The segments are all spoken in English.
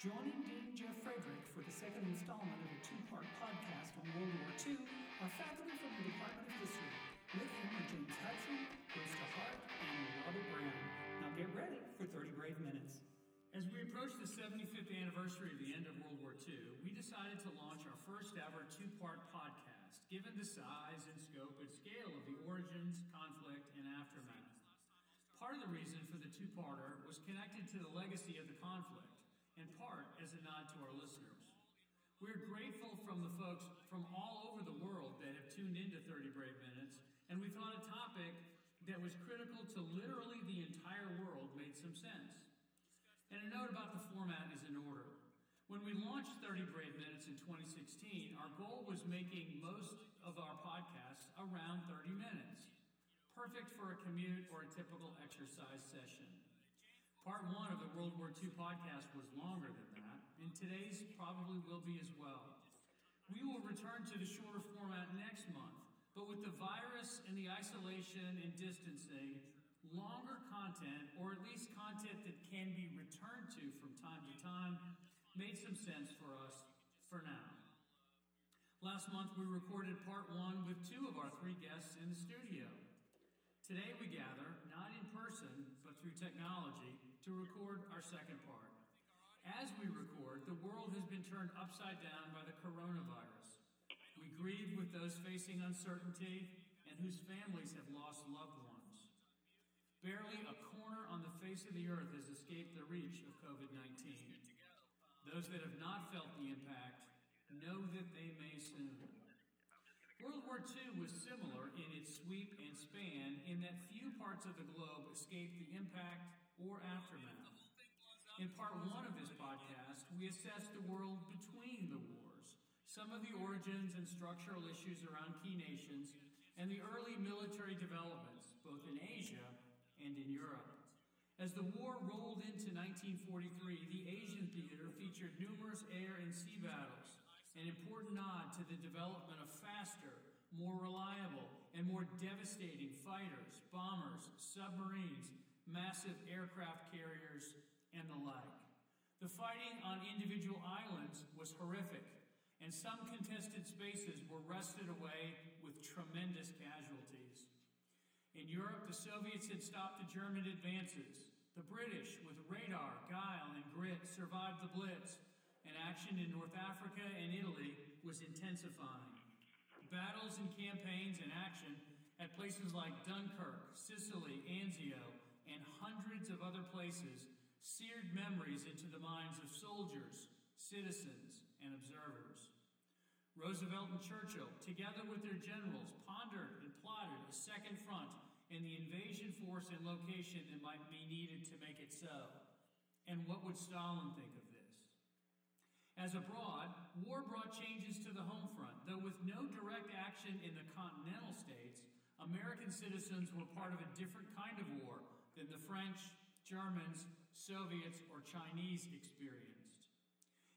Joining Dean Jeff Frederick for the second installment of a two-part podcast on World War II are faculty from the Department of History. With him are James Hudson, Bruce DeHart, and Robert Brown. Now get ready for 30 Brave Minutes. As we approach the 75th anniversary of the end of World War II, we decided to launch our first ever two part podcast, given the size and scope and scale of the origins, conflict, and aftermath. Part of the reason for the two parter was connected to the legacy of the conflict in part as a nod to our listeners. We're grateful from the folks from all over the world that have tuned into 30 Brave Minutes, and we thought a topic that was critical to literally the entire world made some sense. And a note about the format is in order. When we launched 30 Brave Minutes in 2016, our goal was making most of our podcasts around 30 minutes, perfect for a commute or a typical exercise session. Part one of the World War II podcast was longer than that, and today's probably will be as well. We will return to the shorter format next month, but with the virus and the isolation and distancing, longer content, or at least content that can be returned to from time to time, made some sense for us for now. Last month, we recorded part one with two of our three guests in the studio. Today we gather, not in person, but through technology, to record our second part. As we record, the world has been turned upside down by the coronavirus. We grieve with those facing uncertainty and whose families have lost loved ones. Barely a corner on the face of the earth has escaped the reach of COVID 19. Those that have not felt the impact know that they may soon. World War II was similar in its sweep and span in that few parts of the globe escaped the impact or aftermath. In part one of this podcast, we assess the world between the wars, some of the origins and structural issues around key nations, and the early military developments, both in Asia and in Europe. As the war rolled into 1943, the Asian theater featured numerous air and sea battles an important nod to the development of faster, more reliable, and more devastating fighters, bombers, submarines, massive aircraft carriers, and the like. The fighting on individual islands was horrific, and some contested spaces were wrested away with tremendous casualties. In Europe, the Soviets had stopped the German advances. The British, with radar, guile, and grit, survived the Blitz and action in North Africa and Italy was intensifying. Battles and campaigns in action at places like Dunkirk, Sicily, Anzio, and hundreds of other places seared memories into the minds of soldiers, citizens, and observers. Roosevelt and Churchill, together with their generals, pondered and plotted a second front and the invasion force and location that might be needed to make it so. And what would Stalin think of this? As abroad, war brought changes to the home front, though with no direct action in the continental states, American citizens were part of a different kind of war than the French, Germans, Soviets, or Chinese experienced.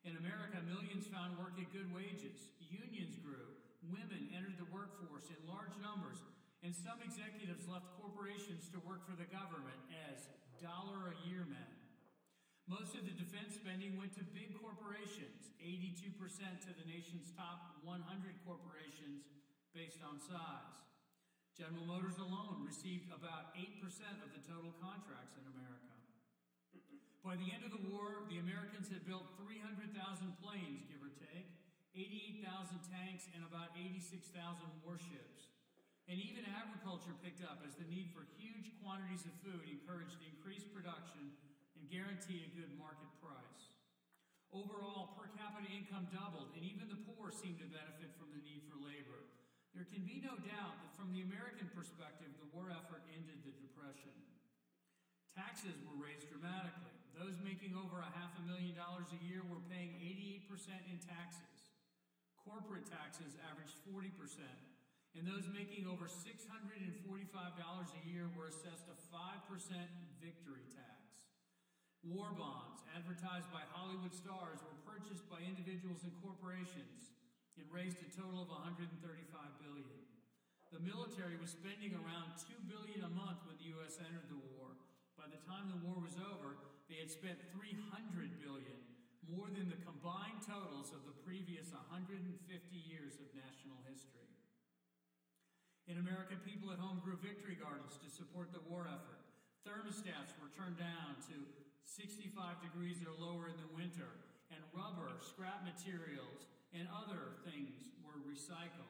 In America, millions found work at good wages, unions grew, women entered the workforce in large numbers, and some executives left corporations to work for the government as dollar a year men. Most of the defense spending went to big corporations, 82% to the nation's top 100 corporations based on size. General Motors alone received about 8% of the total contracts in America. By the end of the war, the Americans had built 300,000 planes, give or take, 88,000 tanks, and about 86,000 warships. And even agriculture picked up as the need for huge quantities of food encouraged increased production and guaranteed a good market price. Overall, per capita income doubled, and even the poor seemed to benefit from the need for labor. There can be no doubt that from the American perspective, the war effort ended the Depression. Taxes were raised dramatically. Those making over a half a million dollars a year were paying 88% in taxes. Corporate taxes averaged 40%, and those making over $645 a year were assessed a 5% victory tax. War bonds, advertised by Hollywood stars, were purchased by individuals and corporations and raised a total of 135 billion. The military was spending around 2 billion a month when the US entered the war. By the time the war was over, they had spent 300 billion, more than the combined totals of the previous 150 years of national history. In America, people at home grew victory gardens to support the war effort. Thermostats were turned down to 65 degrees or lower in the winter, and rubber, scrap materials, and other things were recycled.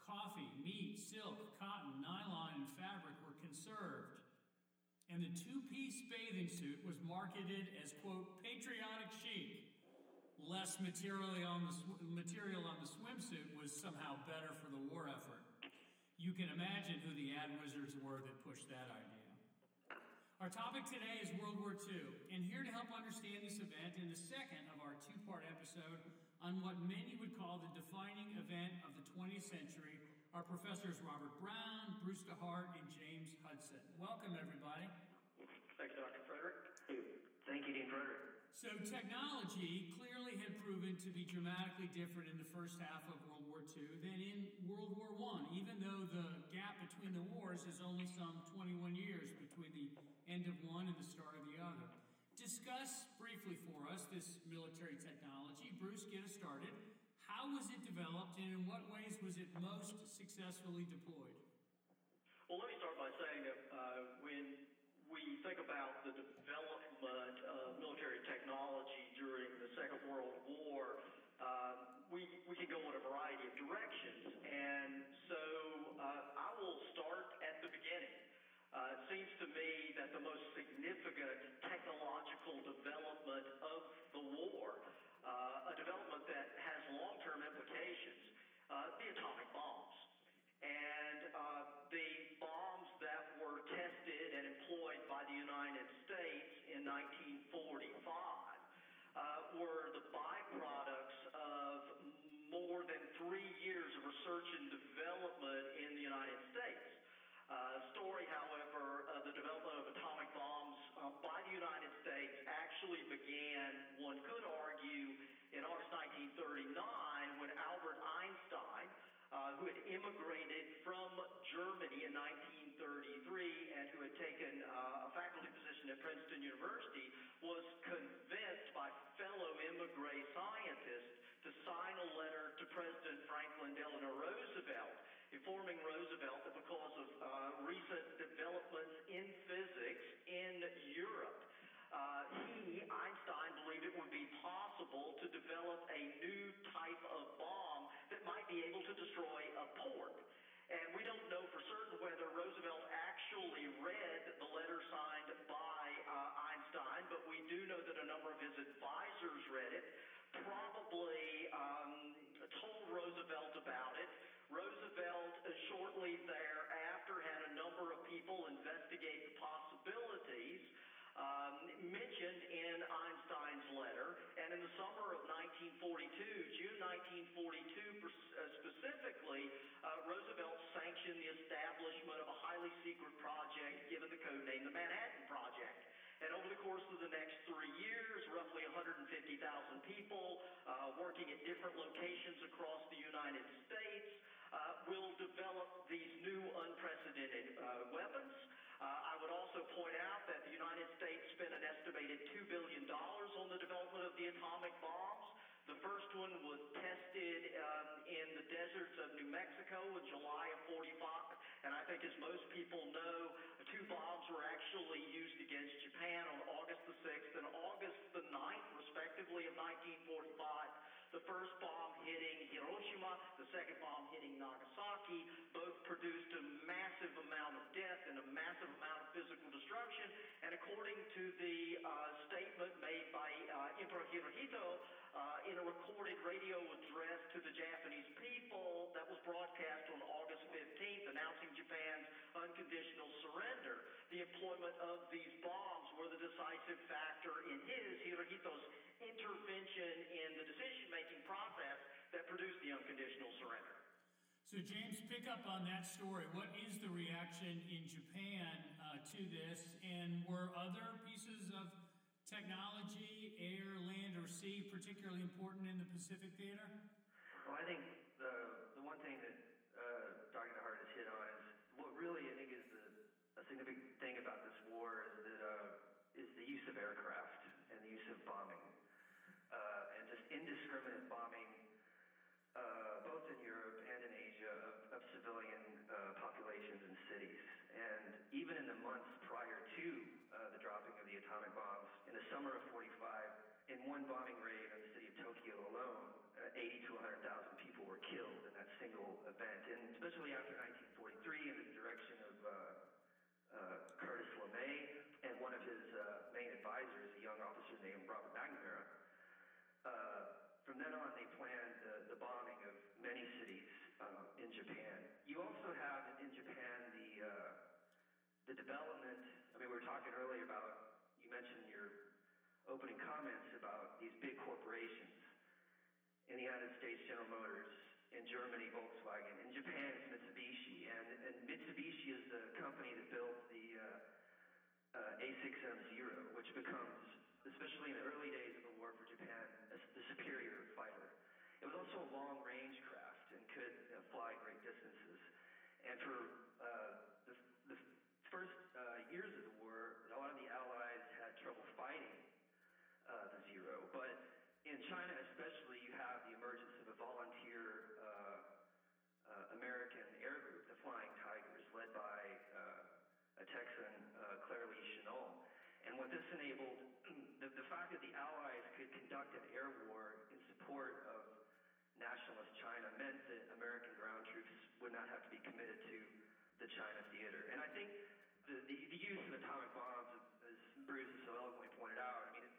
Coffee, meat, silk, cotton, nylon, and fabric were conserved. And the two piece bathing suit was marketed as, quote, patriotic chic. Less materially on the sw- material on the swimsuit was somehow better for the war effort. You can imagine who the ad wizards were that pushed that idea. Our topic today is World War II, and here to help understand this event in the second of our two part episode on what many would call the defining event of the 20th century are Professors Robert Brown, Bruce DeHart, and James Hudson. Welcome, everybody. Thanks, Dr. Frederick. Thank you, Dean Frederick. So, technology clearly had proven to be dramatically different in the first half of World War II than in World War I, even though the gap between the wars is only some 21 years between the end of one and the start of the other. Discuss briefly for us this military technology. Bruce, get us started. How was it developed and in what ways was it most successfully deployed? Well, let me start by saying that uh, when we think about the development of military technology during the Second World War, uh, we, we can go in a variety of directions. And so uh, I will start at the beginning. Uh, it seems to me that the most significant technological development of the war, uh, a development that has long-term implications, uh, the atomic bombs. And uh, the bombs that were tested and employed by the United States in 1945 uh, were the byproducts of more than three years of research and development in the United States. Uh, story, however, of the development of atomic bombs uh, by the United States actually began, one could argue, in August 1939 when Albert Einstein, uh, who had immigrated from Germany in 1933 and who had taken uh, a faculty position at Princeton University, was convinced by fellow emigre scientists to sign a letter to President Franklin Delano Roosevelt informing Roosevelt that because of uh, recent developments in physics in Europe, uh, he, Einstein, believed it would be possible to develop a new type of bomb that might be able to destroy a port. And we don't know for certain whether Roosevelt actually read the letter signed by uh, Einstein, but we do know that a number of his advisors read it, probably um, told Roosevelt about it. Roosevelt, shortly thereafter, had a number of people investigate the possibilities um, mentioned in Einstein's letter. And in the summer of 1942, June 1942 uh, specifically, uh, Roosevelt sanctioned the establishment of a highly secret project given the code name the Manhattan Project. And over the course of the next three years, roughly 150,000 people uh, working at different locations across the United States uh, will develop these new unprecedented uh, weapons. Uh, I would also point out that the United States spent an estimated $2 billion on the development of the atomic bombs. The first one was tested um, in the deserts of New Mexico in July of 45. And I think, as most people know, two bombs were actually used against Japan on August the 6th and August the 9th, respectively, of 1945. The first bomb hitting Hiroshima, the second bomb hitting Nagasaki, both produced a massive amount of death and a massive amount of physical destruction. And according to the uh, statement made by uh, Emperor Hirohito uh, in a recorded radio address to the Japanese people that was broadcast on August 15th, announcing Japan's unconditional surrender, the employment of these bombs decisive factor in his, Hirohito's, intervention in the decision making process that produced the unconditional surrender. So, James, pick up on that story. What is the reaction in Japan uh, to this? And were other pieces of technology, air, land, or sea, particularly important in the Pacific theater? Well, I think the, the one thing that uh, Dr. DeHart has hit on is what really I think is the a significant thing about this war is that uh, is the use of aircraft and the use of bombing. Uh, one bombing raid on the city of Tokyo alone, uh, 80 to 100,000 people were killed in that single event. And especially after 1943, under the direction of uh, uh, Curtis LeMay and one of his uh, main advisors, a young officer named Robert McNamara, uh, from then on, they planned the, the bombing of many cities uh, in Japan. You also have in Japan the uh, the development. I mean, we were talking earlier about. You mentioned your opening comments big corporations. In the United States, General Motors. In Germany, Volkswagen. In Japan, it's Mitsubishi. And, and Mitsubishi is the company that built the uh, uh, A6M0, which becomes, especially in the early days of the war for Japan, the superior fighter. It was also a long-range craft and could uh, fly great distances. And for uh, the, the first uh, years of the war, a lot of the Allies had trouble fighting uh, the Zero. But in China, especially, you have the emergence of a volunteer uh, uh, American air group, the Flying Tigers, led by uh, a Texan, uh, Claire Lee Chennault. And what this enabled, the, fact that the Allies could conduct an air war in support of nationalist China meant that American ground troops would not have to be committed to the China theater. And I think the, the, the use of atomic bombs, as Bruce so eloquently pointed out, I mean, it,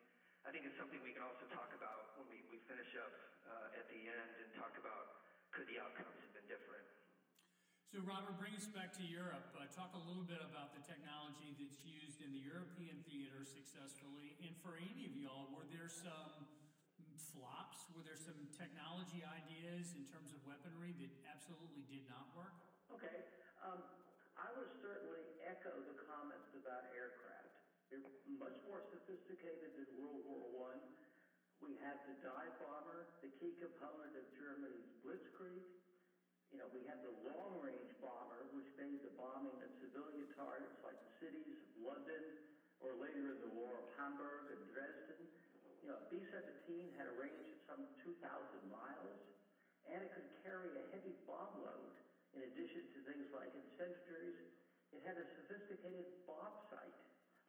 I think it's something we can also talk about when we, we finish up uh, at the end and talk about could the outcomes have been different. So, Robert, bring us back to Europe. Uh, talk a little bit about the technology that's used in the European theater successfully. And for any of y'all, were there some flops? Were there some technology ideas in terms of weaponry that absolutely did not work? Okay. Um, I would certainly echo the comments about aircraft. They're much more sophisticated than World War I. We had the dive bomber, the key component of Germany's Blitzkrieg. You know, we had the long-range bomber, which made the bombing of civilian targets like the cities of London or later in the war of Hamburg and Dresden. You know, B-17 had a range of some 2,000 miles, and it could carry a heavy bomb load in addition to things like incendiaries. It had a sophisticated bomb sight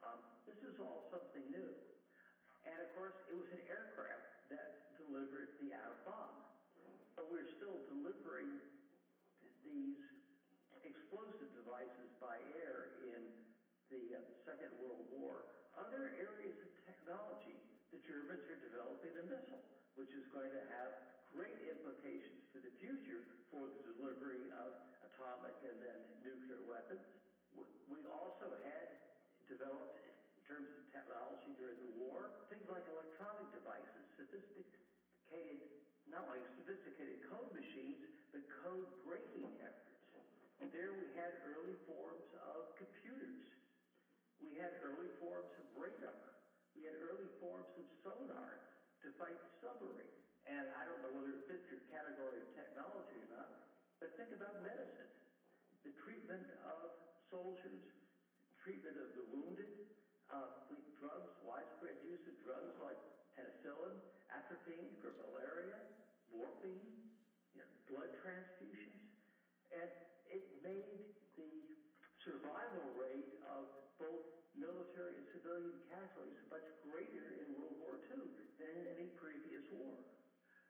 um, this is all something new. And of course, it was an aircraft that delivered the atom bomb. But we're still delivering these explosive devices by air in the uh, Second World War. Other areas of technology, the Germans are developing a missile, which is going to have great implications for the future for the delivery of atomic and then nuclear weapons. We also had developed in terms of technology during the war, things like electronic devices, sophisticated, not like sophisticated code machines, but code breaking efforts. And there we had early forms of computers. We had early forms of radar. We had early forms of sonar to fight submarines. And I don't know whether it fits your category of technology or not, but think about medicine. The treatment of soldiers treatment of the wounded, uh, drugs, widespread use of drugs like penicillin, Atabrine for malaria, morphine, you know, blood transfusions, and it made the survival rate of both military and civilian casualties much greater in World War II than in any previous war.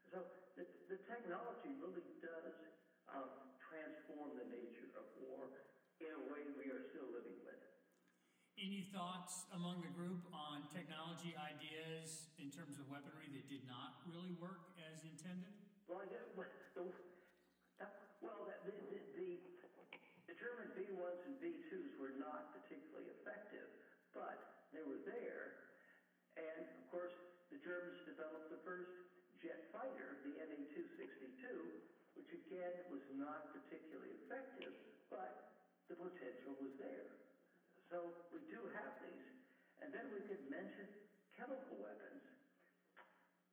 So the, the technology really does um, transform the nature of war in a way we are still living with. Any thoughts among the group on technology ideas in terms of weaponry that did not really work as intended? Well, well the, the, the, the German V-1s and V-2s were not particularly effective, but were there. And, of course, the Germans developed the first jet fighter, the ME-262, which again was not particularly effective, but the potential was there. So we do have these. And then we could mention chemical weapons.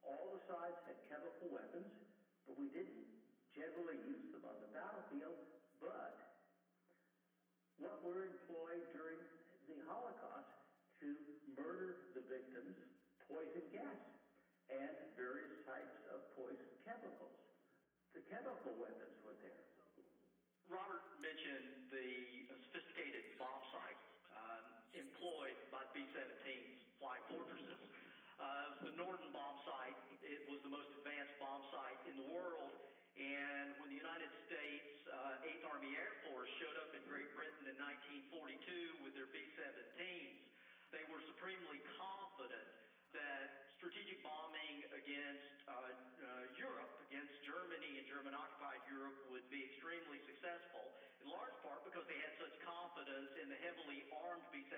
All the sides had chemical weapons, but we didn't generally use them on the battlefield. But what were employed during the Holocaust to murder the victims, poison gas, and various types of poison chemicals. The chemical weapons were there. Robert mentioned the sophisticated bomb sight employed by B-17's flying fortresses. Uh, the Norden bomb sight, it was the most advanced bomb sight in the world. And when the United States uh, 8th Army Air Force showed up in Great Britain in 1942 with their B-17s, they were supremely confident that strategic bombing against uh, uh, Europe, against Germany and German-occupied Europe would be extremely successful, in large part because they had such confidence in the heavily armed B-17,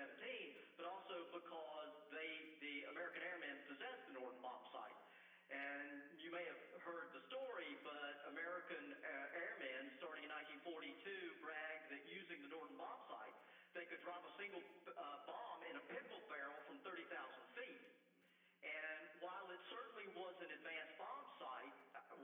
but also because they, the American airmen possessed the Norden bomb sight. And you may have heard the story, but American uh, airmen, starting in 1942, bragged that using the Norden bomb sight, they could drop a single uh, bomb in a pickle barrel from 30,000 feet. And while it certainly was an advanced bomb sight,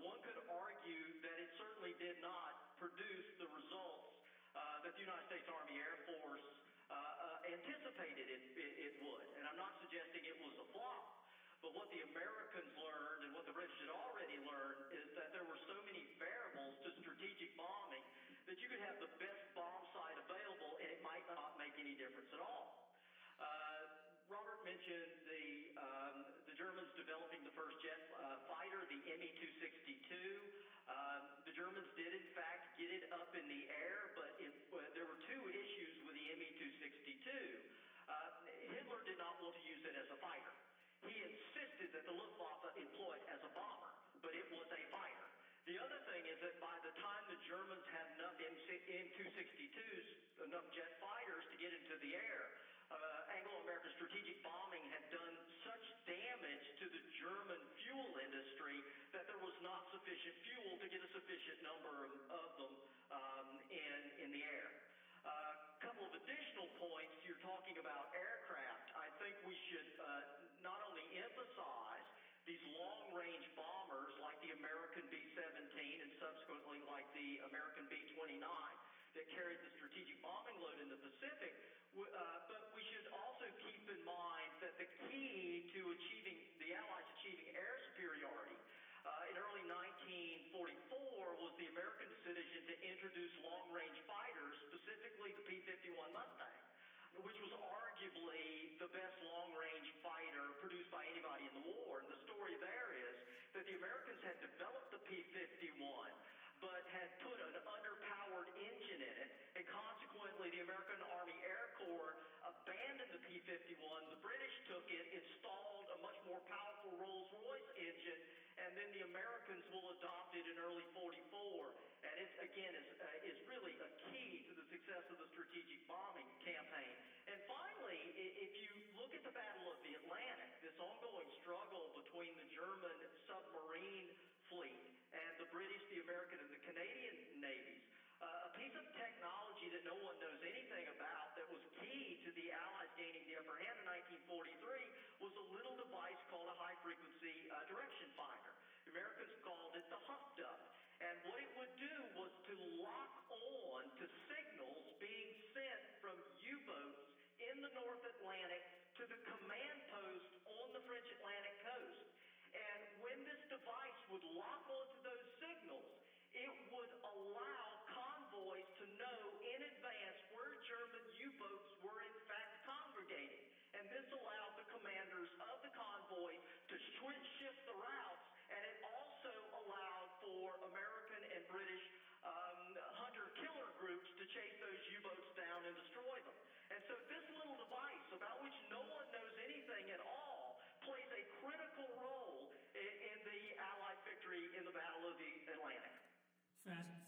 one could argue that it certainly did not produce the results uh, that the United States Army Air Force uh, uh, anticipated it, it, would. And I'm not suggesting it was a flop. But what the Americans learned and what the British had already learned is that there were so many variables to strategic bombing that you could have the best bomb sight available and it might not make any difference at all. Uh, Robert mentioned the, um, the Germans developing the first jet uh, fighter, the Me-262. Um, the Germans did, in fact, get it up in the air, but it, uh, there were two issues with the Me-262. Uh, Hitler did not want to use it as a fighter. He insisted that the Luftwaffe employ it as a bomber, but it was a fighter. The other thing is that by the time the Germans had enough M262s, enough jet fighters to get into the air, uh, Anglo-American strategic bombing had done such damage to the German fuel industry that there was not sufficient fuel to get a sufficient number of, of them um, in, in the air. A uh, couple of additional points. You're talking about aircraft. I think we should uh, these long-range bombers like the American B-17 and subsequently like the American B-29 that carried the strategic bombing load in the Pacific, uh, but we should also keep in mind that the key to achieving the Allies achieving air superiority uh, in early 1944 was the American decision to introduce long-range fighters, specifically the P-51 Mustang which was arguably the best long-range fighter produced by anybody in the war. And the story there is that the Americans had developed the P-51, but had put an underpowered engine in it, and consequently the American Army Air Corps abandoned the P-51. The British took it, installed a much more powerful Rolls-Royce engine, and then the Americans will adopt it in early 44. And it, again, is, uh, is really a key to the success of the strategic bombing campaign. And finally, if you look at the Battle of the Atlantic, this ongoing struggle between the German submarine fleet and the British, the American, and the Canadian navies, uh, a piece of technology that no one knows anything about that was key to the Allies gaining the upper hand in 1943 was a little device called a high-frequency uh, direction finder. Americans called it the Huff Duff. And what it would do was to lock on to signals being sent from U-boats in the North Atlantic to the command post on the French Atlantic coast. And when this device would lock onto those signals, it would allow convoys to know in advance where German U-boats were in fact congregating. And this allowed the commanders of the convoys to switch shift the routes, and it also allowed for American and British chase those U-boats down and destroy them. And so this little device, about which no one knows anything at all, plays a critical role in, in the Allied victory in the Battle of the Atlantic.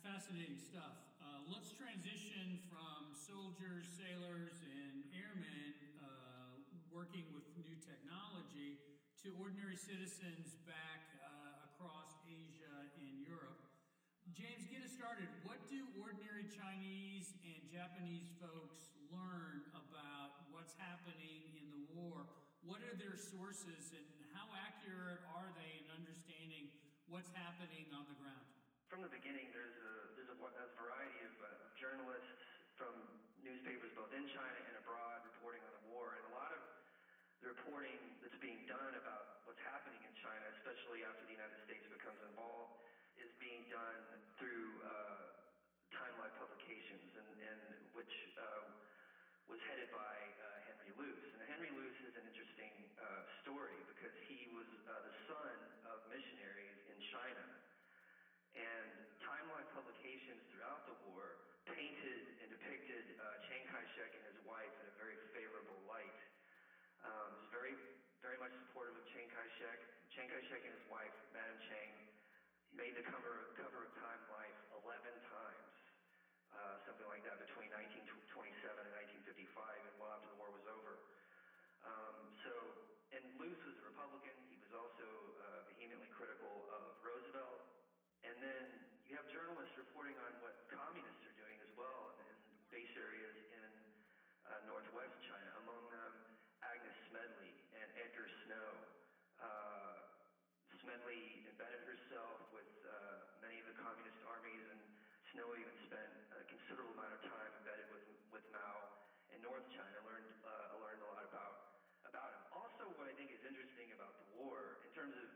Fascinating stuff. Uh, let's transition from soldiers, sailors, and airmen uh, working with new technology to ordinary citizens back uh, across Asia and Europe. James, get us started. What do ordinary Chinese and Japanese folks learn about what's happening in the war? What are their sources, and how accurate are they in understanding what's happening on the ground? from the beginning, there's a, there's a, a variety of uh, journalists from newspapers both in China and abroad reporting on the war, and a lot of the reporting that's being done about what's happening in China, especially after the United States becomes involved, is being done through uh, Time Life Publications, and, and which uh, was headed by uh, Henry Luce. And Henry Luce is an interesting uh, story because he was uh, the son of missionaries in China. And Time Life Publications throughout the war painted and depicted uh, Chiang Kai shek and his wife in a very favorable light. Um, was very, very much supportive of Chiang Kai shek. Chiang Kai shek and his wife, Madam Chiang, made the cover of Snow even spent a considerable amount of time embedded with, with Mao in North China. Learned uh, learned a lot about about him. Also, what I think is interesting about the war, in terms of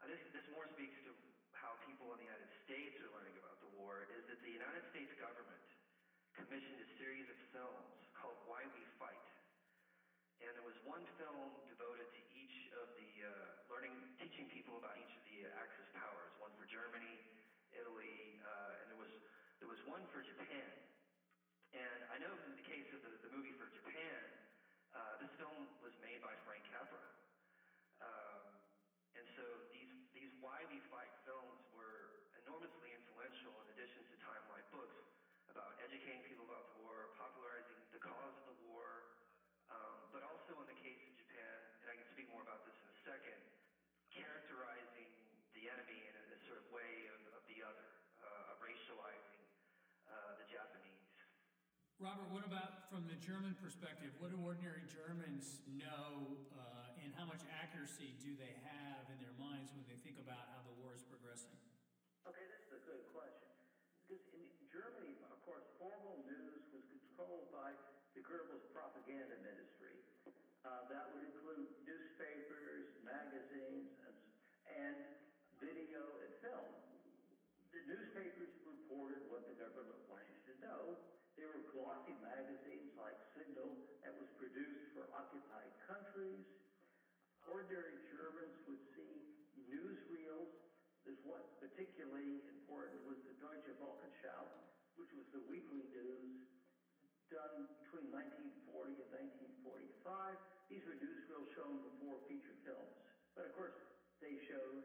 uh, this, this more speaks to how people in the United States are learning about the war, is that the United States government commissioned a series of films called Why We Fight. And there was one film devoted to each of the uh, learning, teaching people about each of the uh, Axis powers. One for Germany, Italy, uh, and there was there was one for Japan. And I know in the case of the, the movie for Japan, uh, this film was made by Frank Capra. Um, and so these these Why We Fight films were enormously influential in addition to Time Life books about educating people about the war, popularizing the cause of the war, um, but also in the case of Japan, and I can speak more about this in a second, characterizing the enemy in a, a sort of way of, of the other, uh, of racializing uh, the Japanese. Robert, what about from the German perspective? What do ordinary Germans know, uh, and how much accuracy do they have in their minds when they think about how the war is progressing? Okay, this is a good question. Because in Germany, of course, formal news was controlled by the Goebbels propaganda ministry. Uh, that would include newspapers, magazines, and, and video and film. The newspapers reported what the government wanted you to know. There were glossy magazines like Signal that was produced for occupied countries. Ordinary Germans would see newsreels. There's one particularly important was the Deutsche Wochenschau, which was the weekly news done between 1940 and 1945. These were newsreels shown before feature films. But of course, they showed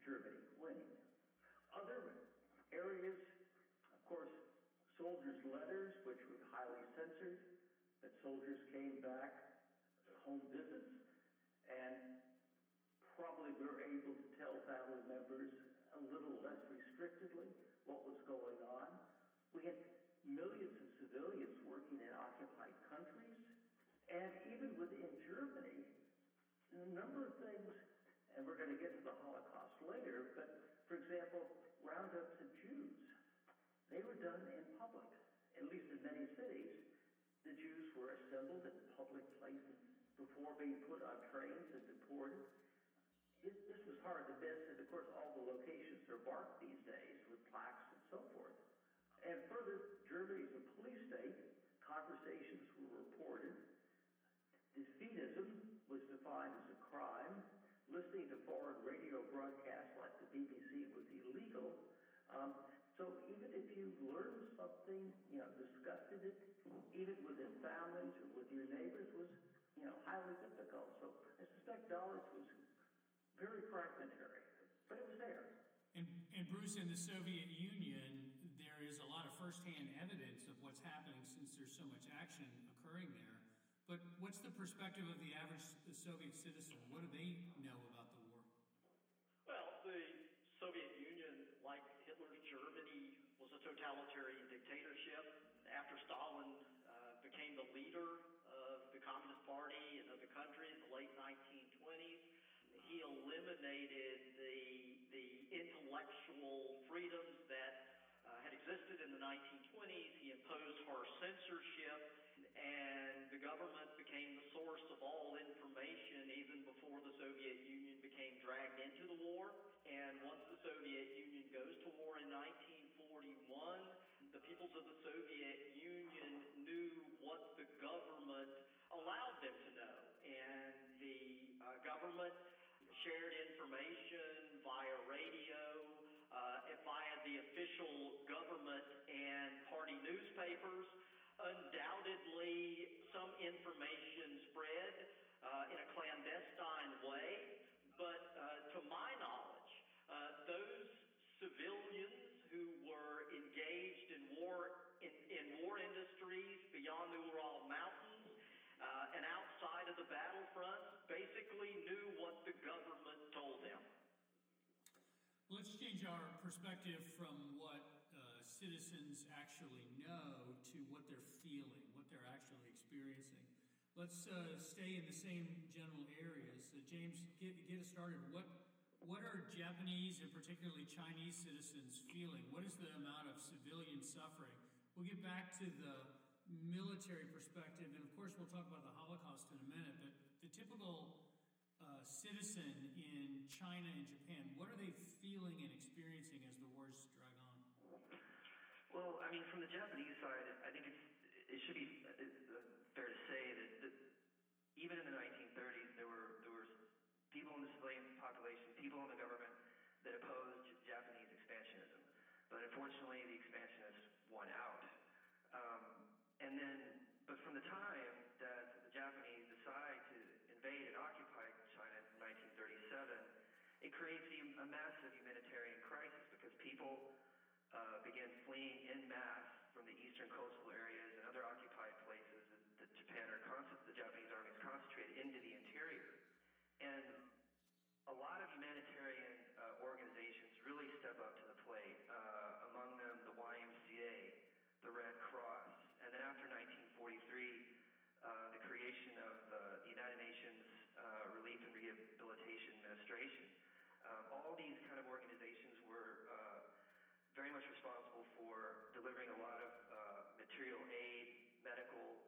Germany winning. Other areas, of course, soldiers' letters, which were highly censored, that soldiers came back to home visits and probably were able to tell family members a little less restrictedly what was going on. We had millions of civilians working in occupied countries, and even within Germany, a number of things, and we're going to get to the Holocaust later, but for example, roundups of Jews. They were done in public, at least in many cities. The Jews were assembled in public places before being put on trains and deported. This, this was hard to miss, and of course, all the locations are marked these days with plaques and so forth. And further, Germany is a police state. Conversations were reported. Defeatism was defined as a crime. Listening to foreign radio broadcasts like the BBC was illegal. Um, so even if you learned something, you know, discussed it, even within families or with your neighbors, was you know highly difficult. So I suspect knowledge was very fragmentary, but it was there. And, and Bruce, in the Soviet Union, there is a lot of firsthand evidence of what's happening since there's so much action occurring there. But what's the perspective of the average Soviet citizen? What do they know about the war? Well, the Soviet Union, like Hitler's Germany, was a totalitarian dictatorship. After Stalin became the leader of the Communist Party and of the country in the late 1920s, he eliminated the, the intellectual freedoms that uh, had existed in the 1920s. He imposed harsh censorship, and the government became the source of all information even before the Soviet Union became dragged into the war. And once the Soviet Union goes to war in 1941, the peoples of the Soviet Union what the government allowed them to know. And the uh, government shared information via radio, uh, via the official government and party newspapers. Undoubtedly, some information spread uh, in a clandestine way, but uh, battlefronts basically knew what the government told them. Let's change our perspective from what uh, citizens actually know to what they're feeling, what they're actually experiencing. Let's uh, stay in the same general areas. James, get, get us started. What what are Japanese and particularly Chinese citizens feeling? What is the amount of civilian suffering? We'll get back to the military perspective, and of course, we'll talk about the Holocaust in a minute. But the typical uh, citizen in China and Japan, what are they feeling and experiencing as the wars drag on? Well, I mean, from the Japanese side, I think it's it should be uh, uh fair to say that, that even in the 1930s, there were there were people in the civilian population, people in the government that opposed Japanese expansionism. But unfortunately, the expansionists won out. Um, and then, but from the time that the Japanese decide to invade and occupy China in 1937, it creates a massive humanitarian crisis because people uh, began fleeing in masse from the eastern coastal areas and other occupied places that, that Japan or the Japanese army is concentrated into the interior. And a lot of humanitarian uh, organizations really step up to the plate. Uh, among them, the YMCA, the Red Cross, and then after 1943, uh, the creation of the United Nations uh, Relief and Rehabilitation Administration. Um, all these kind of organizations were uh, very much responsible for delivering a lot of uh, material aid, medical,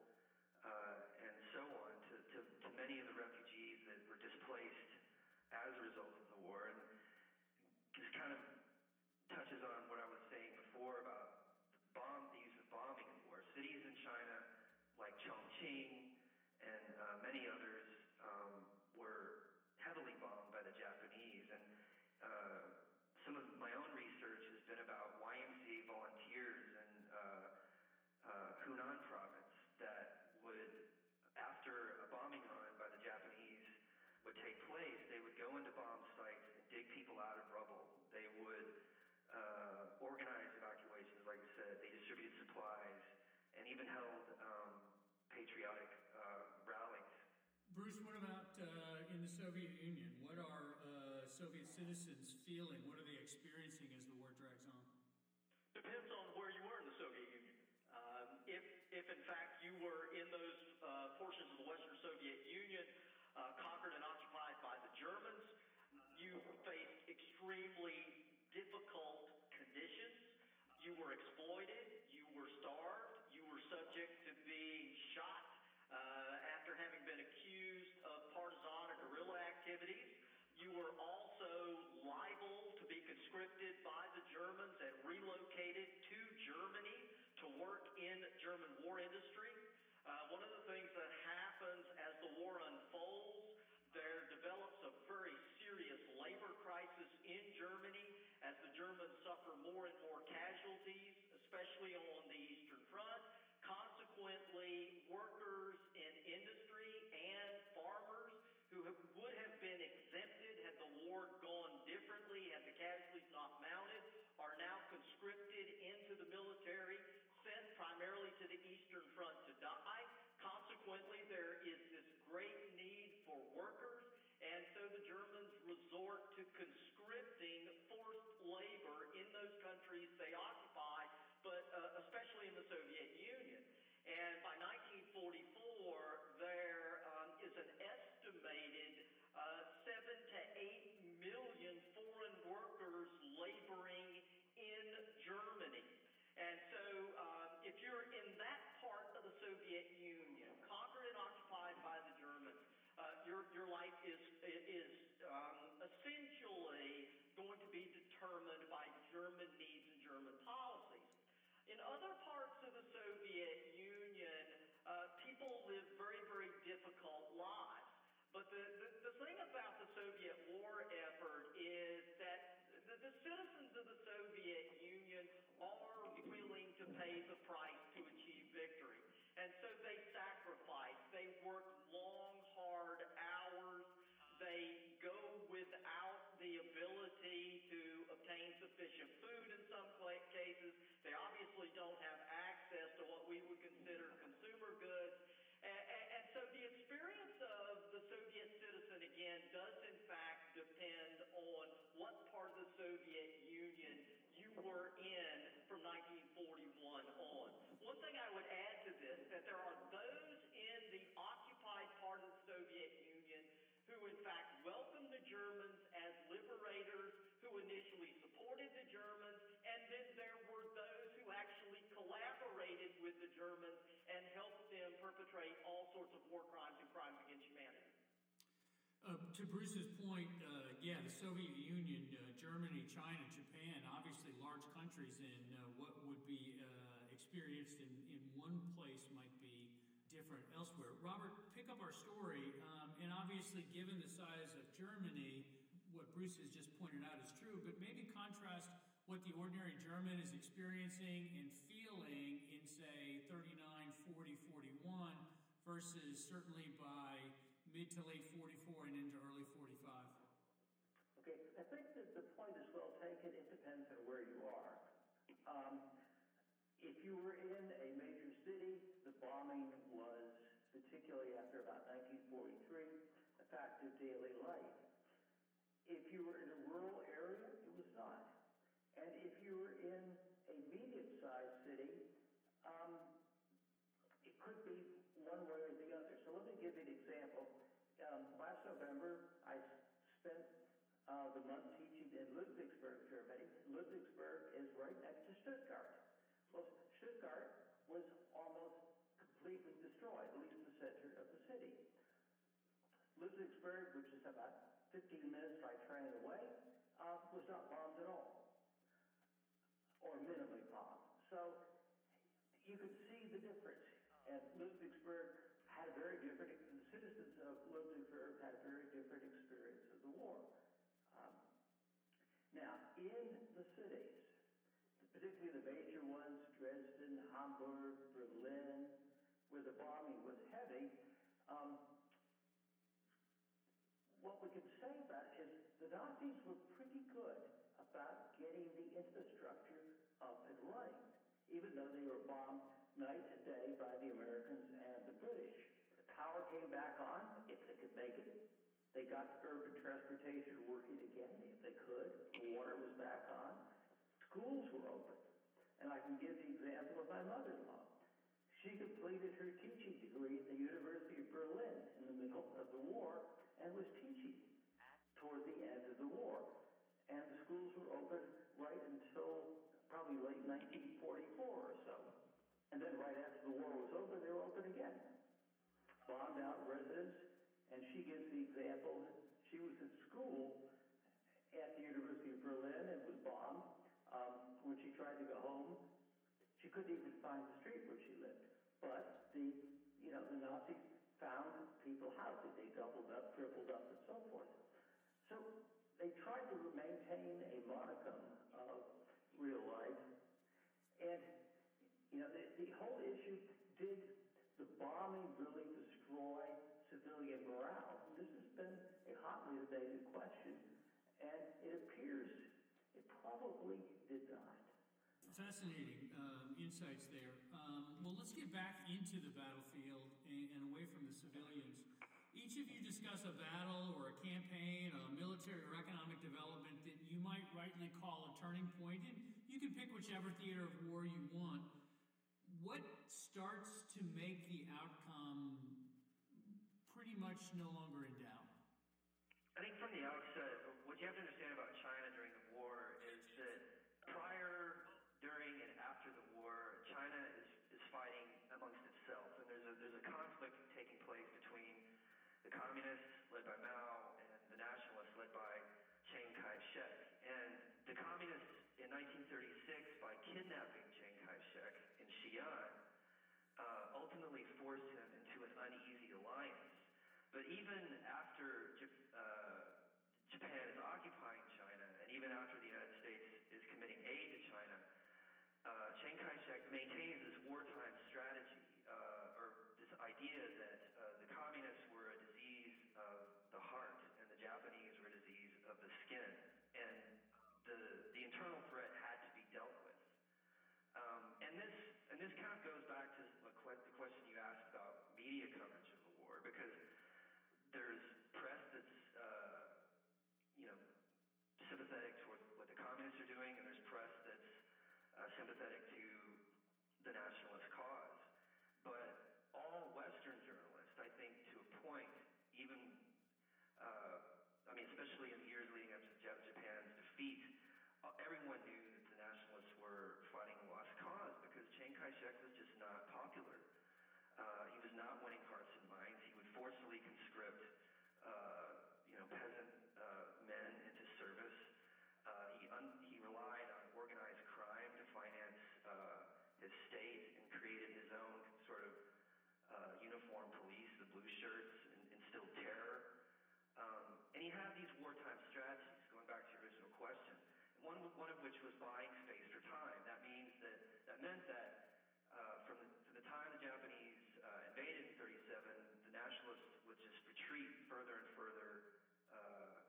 uh, and so on to, to, to many of the refugees that were displaced as a result of the war. And this kind of touches on what I was saying before about the bomb, the use of bombing in war. Cities in China, like Chongqing and uh, many others, um, were heavily bombed by the Japanese. And uh, some of my own research has been about YMCA volunteers in uh, uh, Hunan province that would, after a bombing run by the Japanese would take place, they would go into bomb sites and dig people out of rubble. They would uh, organize evacuations, like I said. They distributed supplies and even held um, patriotic uh, rallies. Bruce, what about uh, in the Soviet Union? What are uh, Soviet citizens feeling? What are they experiencing as the war drags on? Depends on where you were in the Soviet Union. Um, if, if in fact you were in those uh, portions of the Western Soviet Union uh, conquered and occupied by the Germans. You faced extremely difficult conditions. You were exploited. You were starved. You were subject to being shot uh, after having been accused of partisan or guerrilla activities. You were liable to be conscripted by the Germans and relocated to Germany to work in German war industry. Uh, one of the things that happens as the war unfolds, there develops a very serious labor crisis in Germany as the Germans suffer more and more casualties, especially on the Eastern Front. Consequently, workers in industry and farmers who have, would have been exempted had the war gone differently, had the casualties not mounted, are now conscripted into the military sent primarily to the Eastern Front to die. Consequently, there is this great need for workers, and so the Germans resort to conscripting forced labor in those countries they occupy, but uh, especially in the Soviet Union. And by 1944, there um, is an estimated uh, seven to eight million foreign workers laboring in Germany. And so, um, if you're in that part of the Soviet Union, conquered and occupied by the Germans, uh, your, your life is, is um, essentially going to be determined by German needs and German policies. In other parts of the Soviet Union, uh, people live very, very difficult lives. But the, the, the thing about the Soviet war effort is that the, the citizens of the Soviet Union are willing to pay the price sufficient food in some cases. They obviously don't have access to what we would consider consumer goods. And, so the experience of the Soviet citizen, again, does in fact depend on what part of the Soviet Union you were in from 1941 on. One thing I would add to this, that there are those in the occupied part of the Soviet Union who in fact welcomed the Germans Germans and helped them perpetrate all sorts of war crimes and crimes against humanity. Uh, to Bruce's point, uh, yeah, the Soviet Union, uh, Germany, China, Japan, obviously large countries, and uh, what would be uh, experienced in, in one place might be different elsewhere. Robert, pick up our story, um, and obviously, given the size of Germany, what Bruce has just pointed out is true, but maybe contrast what the ordinary German is experiencing and feeling in, say, 39, 40, 41, versus certainly by mid to late 44 and into early 45. Okay, I think that the point is well taken. It depends on where you are. Um, if you were in a major city, the bombing was, particularly after about 1943, a fact of daily life. If you were in a rural area, it was not. And if you were in a medium-sized city, um, it could be one way or the other. So let me give you an example. Um, last November, I spent uh, the month teaching in Ludwigsburg, Germany. Ludwigsburg is right next to Stuttgart. Well, Stuttgart was almost completely destroyed, at least the center of the city. Ludwigsburg, which is about 15 minutes by train away, uh, was not bombed at all, or minimally bombed. So you could see the difference. And Ludwigsburg had a very different, the citizens of Ludwigsburg had a very different experience of the war. Um, now, in the cities, particularly the major ones, Dresden, Hamburg, Berlin, where the bombing was heavy, um, what we can say about it is the Nazis were pretty good about getting the infrastructure up and running, even though they were bombed night and day by the Americans and the British. The power came back on if they could make it. They got urban transportation working again if they could. The water was back on. Schools were open. And I can give the example of my mother-in-law. She completed her teaching degree at the University of Berlin in the middle of the war and was teaching toward the end of the war. And the schools were open right until probably late 1944 or so. And then right after the war was over, they were open again. Bombed out residents, and she gives the example that she was at school at the University of Berlin and was bombed. Um, when she tried to go home, she couldn't even find the street where she lived. But the, you know, the Nazis found people houses. They doubled up, tripled up, and so forth. So they tried to maintain a modicum of real life. And, you know, the, the whole issue, did the bombing really destroy civilian morale? This has been a hotly debated question, and it appears it probably did not. Fascinating um, insights there. Um, well, let's get back into the battlefield and, and, away from the civilians. Each of you discuss a battle or a campaign, a military or economic development that you might rightly call a turning point, and you can pick whichever theater of war you want. What starts to make the outcome pretty much no longer in doubt? I think from the outset, what you have to understand about China during the war is that prior, during, and after the war, China is, is fighting amongst itself. And there's a, there's a conflict taking place between the communists, led by Mao, and the nationalists, led by Chiang Kai shek. And the communists in 1936, by kidnapping Chiang Kai shek in Xi'an, uh, ultimately forced him into an uneasy alliance. But even after uh, Japan is occupying China, and even after the United States is committing aid to China, uh, Chiang Kai-shek maintains this wartime strategy, uh, or this idea that uh, the communists were a disease of the heart, and the Japanese were a disease of the skin, and the the internal threat had to be dealt with. Um, and this and this kind of goes back to the question you asked about media coverage of the war, because there's press that's uh, you know sympathetic toward what the communists are doing, and there's press that's uh, sympathetic to the nationalist cause. But shirts and instilled terror. Um, and he had these wartime strategies, going back to your original question. One, one of which was buying space for time. That means that that meant that uh, from, the, from the time the Japanese uh, invaded in 37, the nationalists would just retreat further and further uh,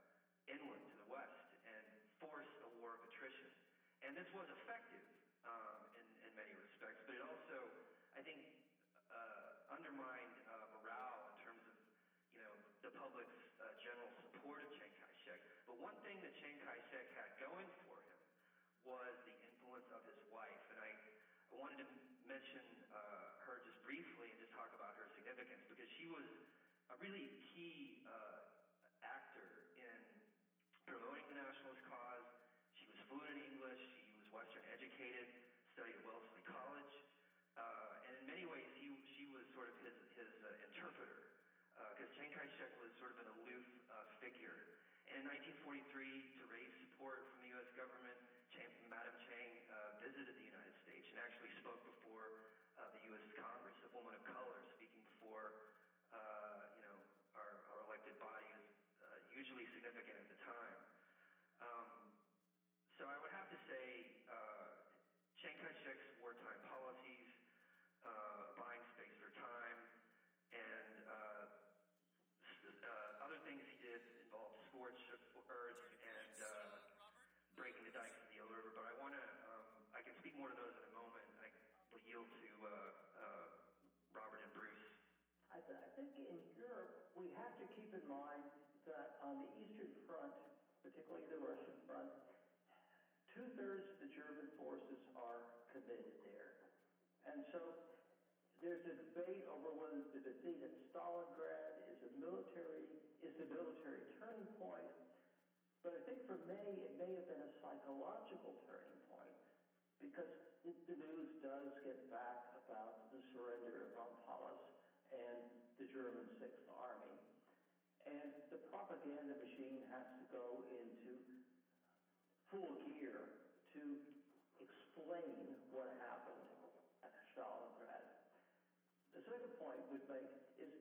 inland to the west and force a war of attrition. And this was effective um, in, in many respects, but it also, I think, uh, undermined uh, morale in terms of, you know, the public's uh, general support of Chiang Kai-shek. But one thing that Chiang Kai-shek had going for him was the influence of his wife. And I, I wanted to mention uh, her just briefly and just talk about her significance because she was a really key uh, actor in promoting the nationalist cause. She was fluent in English. She was Western educated, studied at Wellesley College. Uh, and in many ways, he, she was sort of his, his uh, interpreter because uh, Chiang Kai-shek was sort of an aloof uh, figure. And in 1943, to raise support from the U.S. government, Chang, Madam Chiang uh, visited the United States and actually spoke before uh, the U.S. Congress, a woman of color speaking before, uh, you know, our, our elected body is uh, hugely significant at the time. Um, so I would have to say uh, Chiang Kai-shek's wartime policies, uh, buying space for time, and uh, uh, other things he did involved scorched earth and uh, breaking the dikes in the Yellow River. But I want to, um, I can speak more to those in a moment. I will yield to uh, uh, Robert and Bruce. I, th- I think in Europe, we have to in mind that on the Eastern Front, particularly the Russian front, two thirds of the German forces are committed there. And so there's a debate over whether the defeat at Stalingrad is a military is a military turning point. But I think for many it may have been a psychological turning point because the news does get back about the surrender of Von and the German Sixth propaganda machine has to go into full gear to explain what happened at Stalingrad. The second point would make is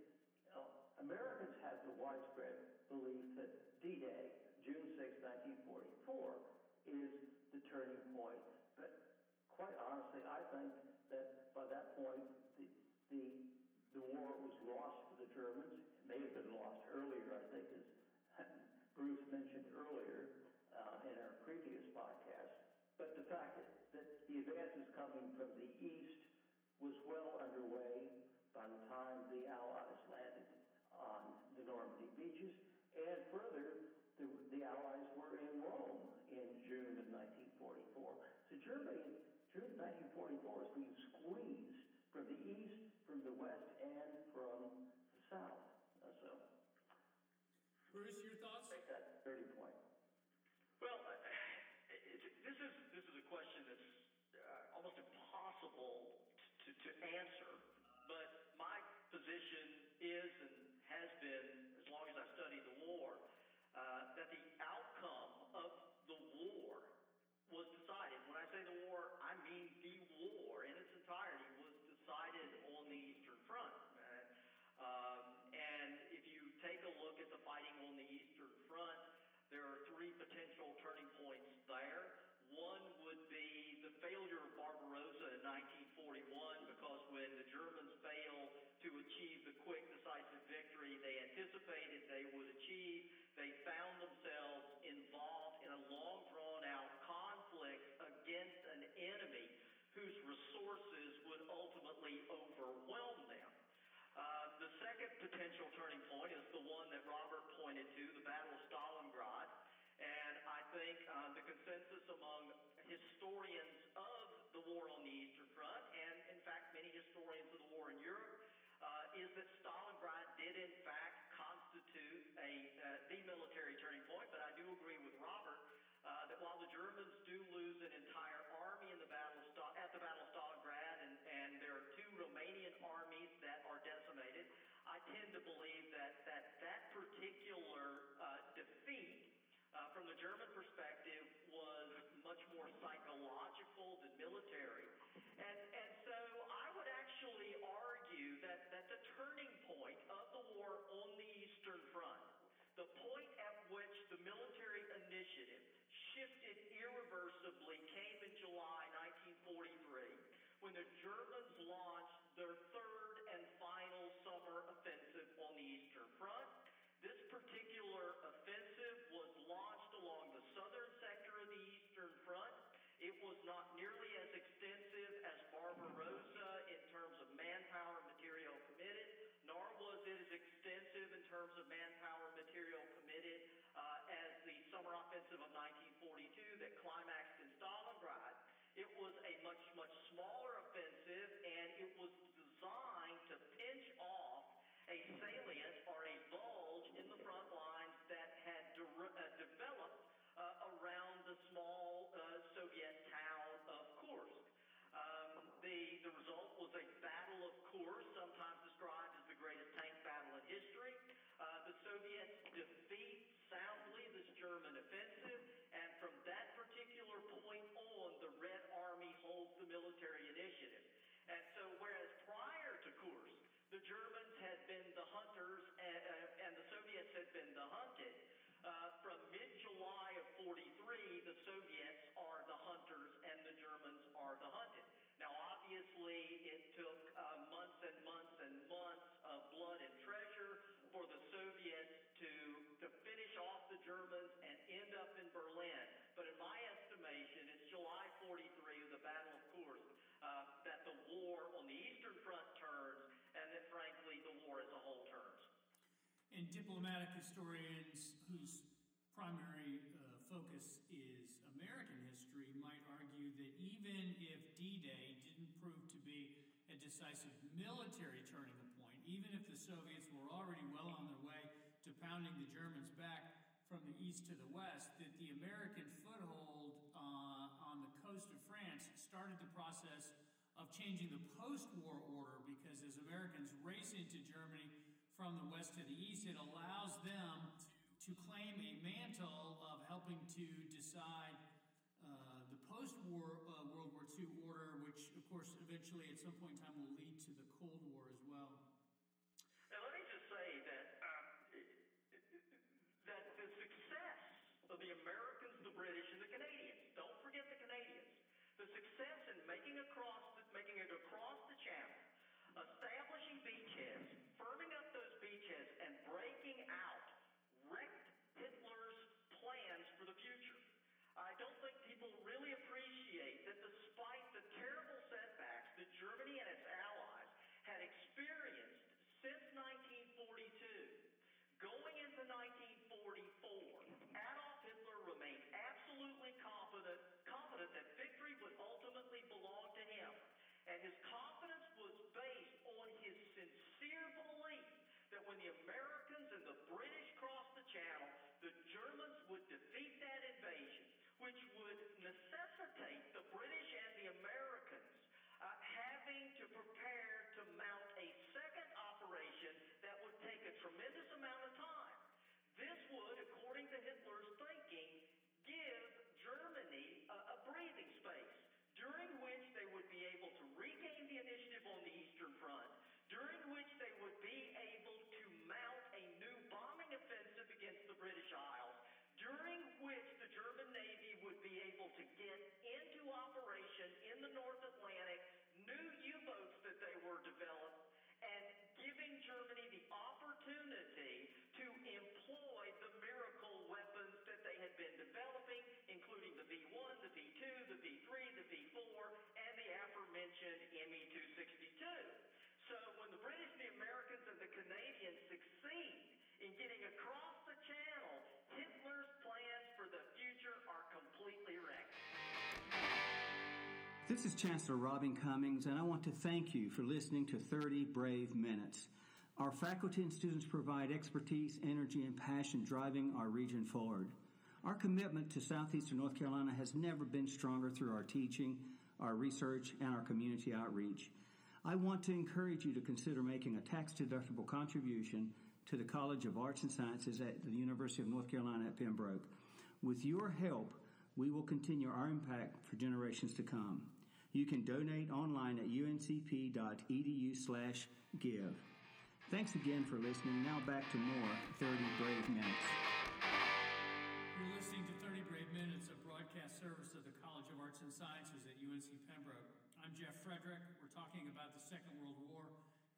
know, Americans have the widespread belief that D-Day, June 6, 1944, is the turning point. But quite honestly, I think that by that point, the, the, the war was lost for the Germans. It may have been lost earlier, I think, Bruce mentioned earlier uh, in our previous podcast. But the fact that, that the advances coming from the east was well underway by the time the Allies landed on the Normandy beaches. And further, the, the Allies were in Rome in June of 1944. So Germany, June 1944 is being squeezed from the east, from the west, and from the south. Uh, so. Bruce, your thoughts? Make that 30 point. Well, uh, this is this is a question that's uh, almost impossible to, to answer. But my position is and has been, as long as I've studied the war, uh, that the outcome of the war was decided. When I say the war, I mean the war in its entirety was decided on the Eastern Front. Um, and if you take a look at the fighting on the Eastern Front, there are three potential turning points there. One would be the failure of Barbarossa in 1941, because when the Germans failed to achieve the quick, decisive victory they anticipated they would achieve, they found themselves involved in a long, drawn out conflict against an enemy whose resources would ultimately overwhelm them. Uh, the second potential turning point is the one that Robert pointed to, the Battle of Stalingrad. And I think uh, the consensus among historians of the war on the Eastern Front, and in fact many historians of the war in Europe, from the German perspective was much more psychological than military. And, and so I would actually argue that, that the turning point of the war on the Eastern Front, the point at which the military initiative shifted irreversibly came in July 1943 when the Germans launched their military initiative. And so, whereas prior to Kursk, the Germans had been the hunters and, uh, and the Soviets had been the hunted, uh, from mid-July of 43, the Soviets are the hunters and the Germans are the hunted. Now, obviously, it took uh, months and months and months of blood and treasure for the Soviets to, to finish off the Germans and end up in Berlin. But in my estimation, it's July 43, the Battle of Kursk, uh, that the war on the Eastern Front turns and that, frankly, the war as a whole turns. And diplomatic historians whose primary uh, focus is American history might argue that even if D Day didn't prove to be a decisive military turning point, even if the Soviets were already well on their way to pounding the Germans back from the east to the west, that the American foothold uh, on the coast of France started the process of changing the post war order because as Americans race into Germany, from the west to the east, it allows them to claim a mantle of helping to decide uh, the post-war uh, World War II order, which, of course, eventually at some point in time will lead to the Cold War as well. Now, let me just say that uh, that the success of the Americans, the British, and the Canadians. Don't forget the Canadians. The success in making across, the, making it across the Channel, establishing beachheads, firming up those beachheads, and breaking out wrecked Hitler's plans for the future. I don't think people really appreciate that despite the terrible setbacks that Germany and its allies had experienced since 1942, going into 1944, Adolf Hitler remained absolutely confident, confident that victory would ultimately belong to him. And his confidence was based on his sincere belief that when the Americans and the British crossed the Channel, the Germans would defeat that invasion, which would necessitate the British and the Americans uh, having to prepare to mount a second operation that would take a tremendous amount of time. This would, according to Hitler's thinking, give Germany a, a breathing space during which they would be able to regain the initiative on the Eastern Front, during which they would be able to mount a new bombing offensive against the British Isles, during which the German Navy would be able to get into operation in the North Atlantic new U-boats that they were developed, and giving Germany the opportunity to employ the miracle weapons that they had been developing, including the V-1, the V-2, the V-3, the V-4, and the aforementioned Me-262. So when the British, the Americans, and the Canadians succeed in getting across the channel, Hitler's plans for the future are completely wrecked. This is Chancellor Robin Cummings, and I want to thank you for listening to 30 Brave Minutes. Our faculty and students provide expertise, energy, and passion driving our region forward. Our commitment to Southeastern North Carolina has never been stronger through our teaching, our research, and our community outreach. I want to encourage you to consider making a tax deductible contribution to the College of Arts and Sciences at the University of North Carolina at Pembroke. With your help, we will continue our impact for generations to come. You can donate online at uncp.edu slash give. Thanks again for listening. Now back to more 30 Brave Minutes. You're listening to 30 Brave Minutes, a broadcast service of the College of Arts and Sciences at UNC Pembroke. I'm Jeff Frederick. Talking about the Second World War,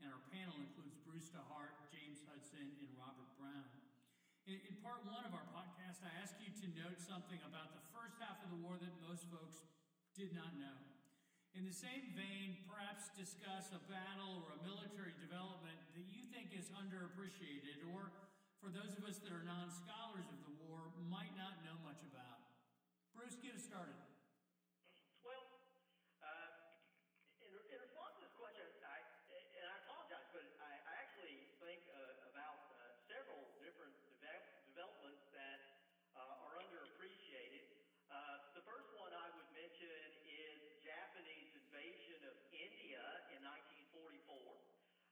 and our panel includes Bruce DeHart, James Hudson, and Robert Brown. In, in part one of our podcast, I asked you to note something about the first half of the war that most folks did not know. In the same vein, perhaps discuss a battle or a military development that you think is underappreciated or for those of us that are non scholars of the war, might not know much about. Bruce, get us started. Well, uh, in, in response to this question, I, and I apologize, but I, I actually think uh, about uh, several different develop, developments that uh, are underappreciated. Uh, the first one I would mention is Japanese invasion of India in 1944.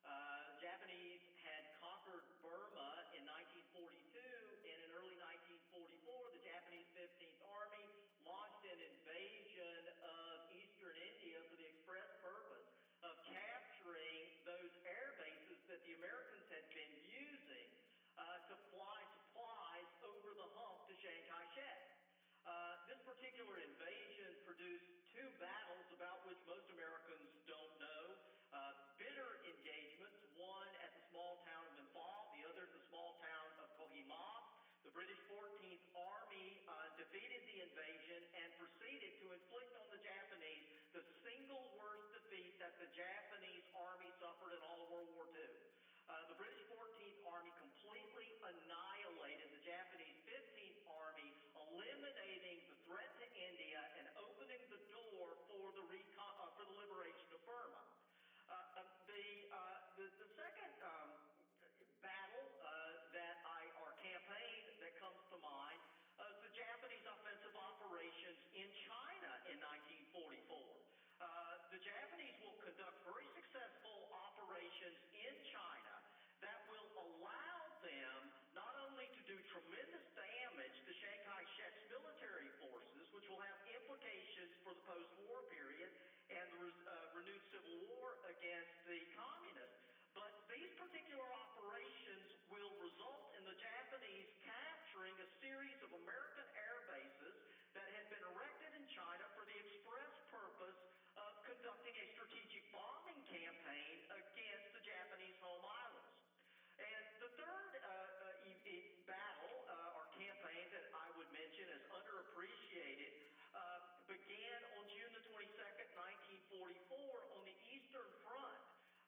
Uh, Japanese had conquered Burma in 1942, and in early 1944, the Japanese 15th Army launched an invasion of eastern India for the express purpose of capturing those air bases that the Americans had been using uh, to fly supplies over the hump to Chiang Kai-shek. Uh, this particular produced two battles about which most Americans don't know. Uh, bitter engagements, one at the small town of Imphal, the other at the small town of Kohima. The British 14th Army uh, defeated the invasion and proceeded to inflict on the Japanese the single worst defeat that the Japanese Army suffered in all of World War II. Uh, the British 14th Army completely annihilated the Japanese 15th Army, eliminating the threat to India and opening the door for the, recon- uh, for the liberation of Burma. Uh, the, uh, the, the second um, battle uh, that I, or campaign that comes to mind is the Japanese offensive operations in China in 1944. Uh, the Japanese will conduct very successful operations in China that will allow them not only to do tremendous damage to Chiang Kai-shek's military forces, which will have implications for the post-war period and the uh, renewed civil war against the communists, but these particular operations will result in the Japanese capturing a series of American air bases that had been erected in China for the express purpose of conducting a strategic bombing campaign against the Japanese home islands. And the third uh, uh, battle uh, or campaign that I would mention as underappreciated uh, began on June the 22nd, 1944, on the Eastern Front.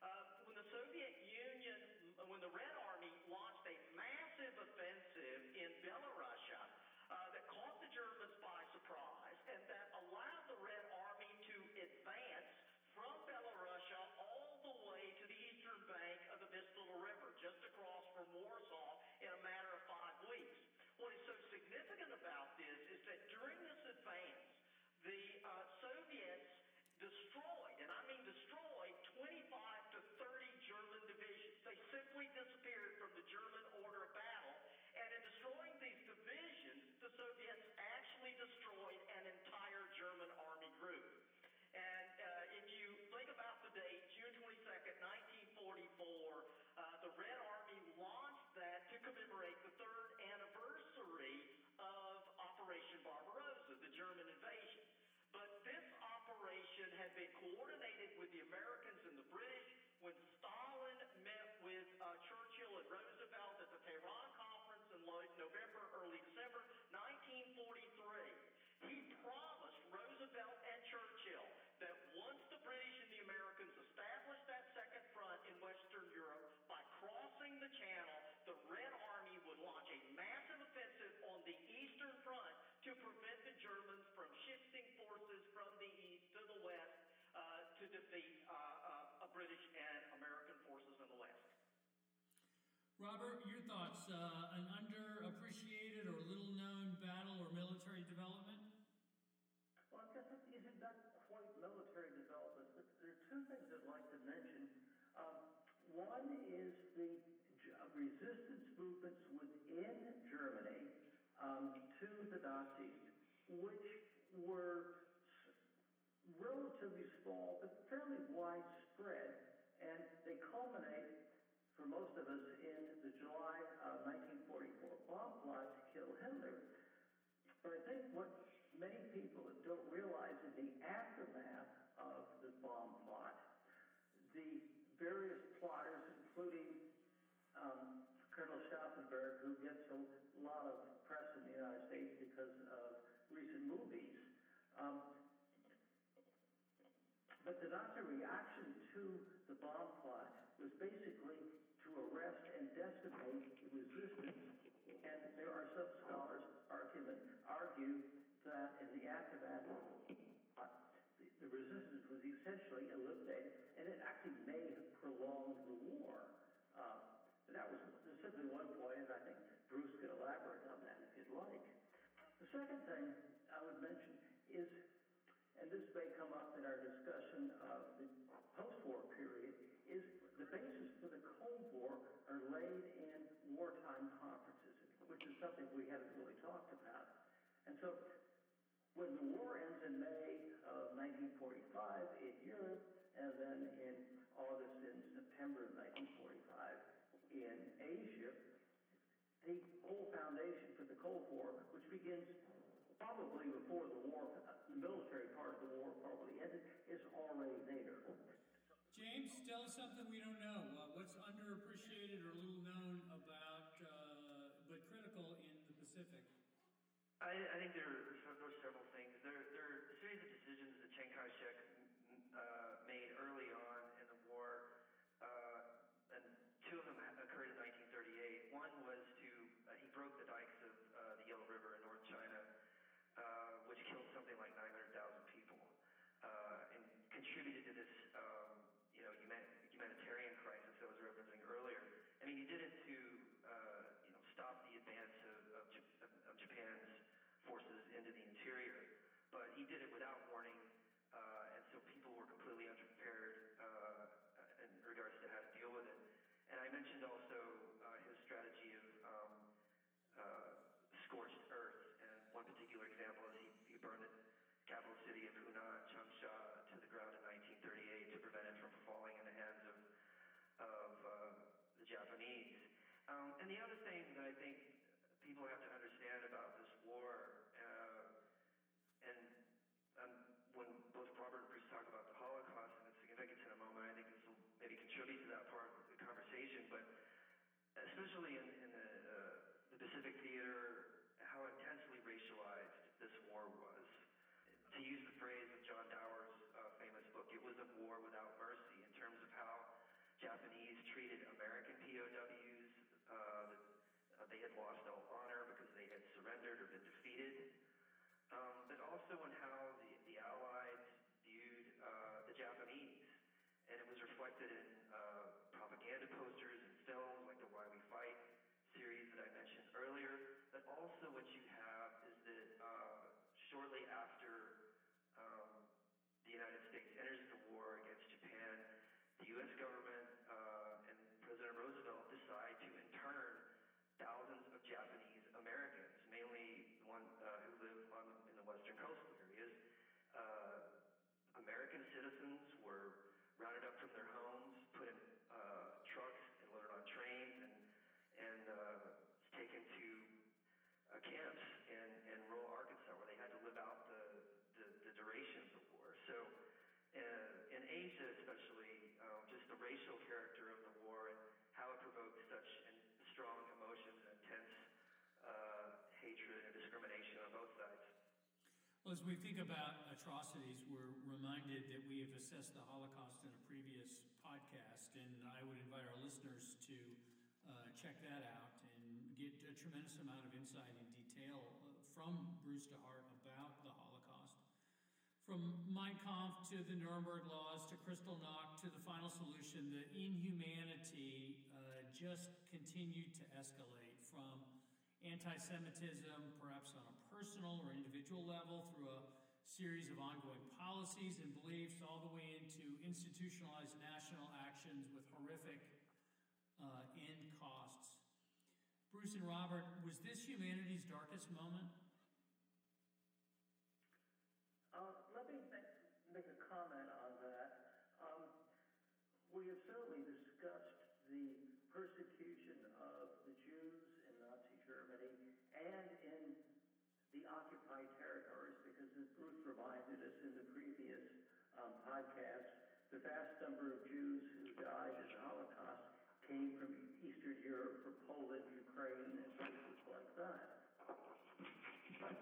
Uh, when the Soviet Union, when the Red Army launched a massive offensive in Belarusia uh, that caught the Germans by surprise and that allowed the Red Army to advance from Belarusia all the way to the eastern bank of the Vistula River, just across from Warsaw in a matter of five weeks. What is so significant about this is that during this advance, the uh, Soviets destroyed, and I mean destroyed, 25 to 30 German divisions. They simply disappeared from the German order of battle. And in destroying these divisions, the Soviets actually destroyed an entire German army group. And uh, if you think about the date, June 22nd, 1944, uh, the Red Army launched that to commemorate the third anniversary of Operation Barbarossa, the German invasion. But this operation had been coordinated with the Americans and the British when Stalin met with uh, Churchill and Roosevelt at the Tehran conference in November, early December 1943. He promised Roosevelt and Churchill that once the British and the Americans established that second front in Western Europe, by crossing the channel, the Red Army would launch a massive offensive on the Eastern Front to prevent the Germans from shifting forces from the east to the west uh, to defeat uh, uh, British and American forces in the west. Robert, your thoughts? Uh, an underappreciated or little known battle or military development? Well, I guess it is not that quite military development, but there are two things I'd like to mention. Um, one is the resistance movements within Germany um, to the Nazis, which were relatively small but fairly widespread, and they culminate for most of us in the July uh, 1944 bomb plot to kill Hitler. But I think what many people don't realize in the aftermath of the bomb plot, the various plotters, including um, Colonel Stauffenberg, who gets a lot of press in the United States because of recent movies. Um, but the Nazi reaction to the bomb plot was basically to arrest and decimate the resistance. And there are some scholars argument, argue that in the aftermath, the, the resistance was essentially eliminated, and it actually may have prolonged the war. Uh, that was simply one point, and I think Bruce could elaborate on that if you'd like. The second thing I would mention is and this may come up in our discussion of the post-war period, is the basis for the Cold War are laid in wartime conferences, which is something we haven't really talked about. And so when the war ends in May of 1945 in Europe, and then in August and September of 1945 in Asia, the whole foundation for the Cold War, which begins probably before the war, the military part of the war probably ended, is already there. James, tell us something we don't know. Uh, what's underappreciated or little known about, uh, but critical in the Pacific? I, I think there are, there are several things. There, there are a series of decisions that Chiang Kai-shek uh, made early on in the war, uh, and two of them occurred in 1938. One was to, uh, he broke the dikes of uh, the Yellow River in North China uh, which killed something like 900,000 people, uh, and contributed to this, um, you know, humanitarian crisis I was referencing earlier. I mean, he did it to, uh, you know, stop the advance of, of, of, Japan's forces into the interior, but he did it without warning, uh, and so people were completely unprepared uh, in regards to how to deal with it. And I mentioned also uh, his strategy of um, uh, scorched earth one particular example is he, he burned the capital city of Hunan, Changsha, to the ground in 1938 to prevent it from falling in the hands of, of uh, the Japanese. Um, and the other thing that I think people have to understand about this war, uh, and um, when both Robert and Bruce talk about the Holocaust and its significance in a moment, I think this will maybe contribute to that part of the conversation, but especially in, in the, uh, the Pacific Theater how intensely racialized this war was. To use the phrase of John Dower's uh, famous book, it was a war without mercy in terms of how Japanese treated American POWs. Uh, uh, they had lost all honor because they had surrendered or been defeated. Um, but also in how the, the Allies viewed uh, the Japanese. And it was reflected in uh, propaganda posters and films like the Why We Fight series that I mentioned earlier. But also what you have is that uh, shortly after um, the United States enters the war against Japan, the U.S. government uh, and President Roosevelt decide to intern thousands of Japanese Americans, mainly the one uh, who live on, in the western coastal areas. Uh, American citizens were rounded up from their homes, put in uh, trucks and loaded on trains, and and uh, taken to uh, camps in, in rural Arkansas where they had to live out the, the, the duration of the war. So uh, in Asia, especially, um, just the racial character of the war and how it provoked such strong emotions and intense uh, hatred and discrimination on both sides. Well, as we think about atrocities, we're reminded that we have assessed the Holocaust in a previous podcast, and I would invite our listeners to uh, check that out and get a tremendous amount of insight and detail uh, from Bruce DeHart about the Holocaust. From Mein Kampf to the Nuremberg laws to Kristallnacht to the final solution, the inhumanity uh, just continued to escalate from anti Semitism, perhaps on a personal or individual level, through a series of ongoing policies and beliefs, all the way into institutionalized national actions with horrific uh, end costs. Bruce and Robert, was this humanity's darkest moment? Uh, let me make, make, a comment on that. Um, we have certainly discussed the persecution of the Jews in Nazi Germany and in the occupied territories because podcast, the vast number of Jews who died in the Holocaust came from Eastern Europe, from Poland, Ukraine, and places like that. But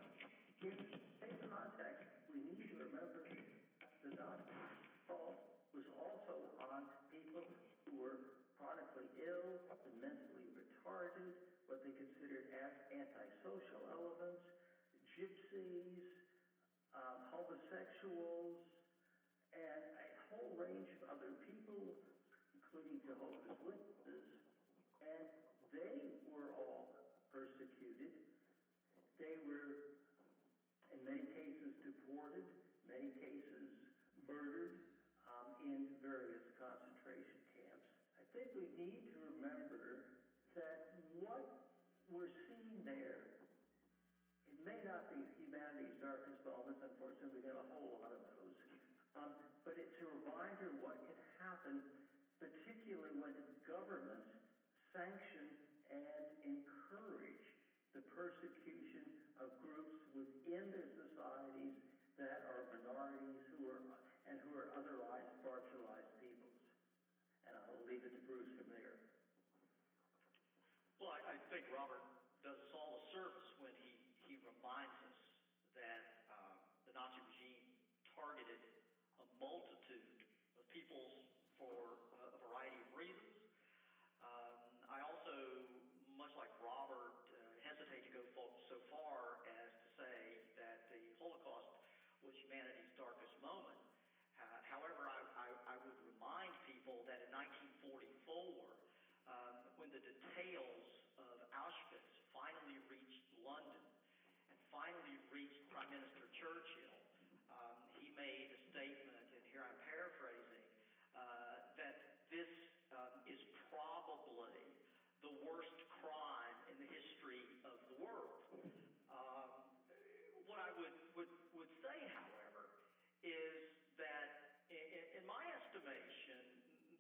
in same context, we need to remember that the Nazi assault was also on people who were chronically ill and mentally retarded, what they considered as antisocial elements, gypsies, um, homosexuals, range of other people, including Jehovah's Witnesses, and they were all persecuted. They were, in many cases, deported, many cases murdered um, in various concentration camps. I think we need to remember that what we're seeing there it may not be humanity's darkest moments, unfortunately, we have a whole lot of those. Um, but it's a reminder what can happen, particularly when governments sanction and encourage the persecution of groups within their societies that are minorities who are and who are otherwise marginalized peoples. And I'll leave it to Bruce from there. Well, I, I think Robert does us all a service when he, he reminds us that uh, the Nazi regime targeted a multitude of peoples for uh, a variety of reasons. Um, I also, much like Robert, uh, hesitate to go so far as to say that the Holocaust was humanity's darkest moment. Uh, however, I, I, I would remind people that in 1944, um, when the details of Auschwitz finally reached London and finally reached Prime Minister Churchill, um, he made a statement, and here I'm paraphrasing, uh, that this um, is probably the worst crime in the history of the world. Um, what I would, would, would say, however, is that in, in my estimation,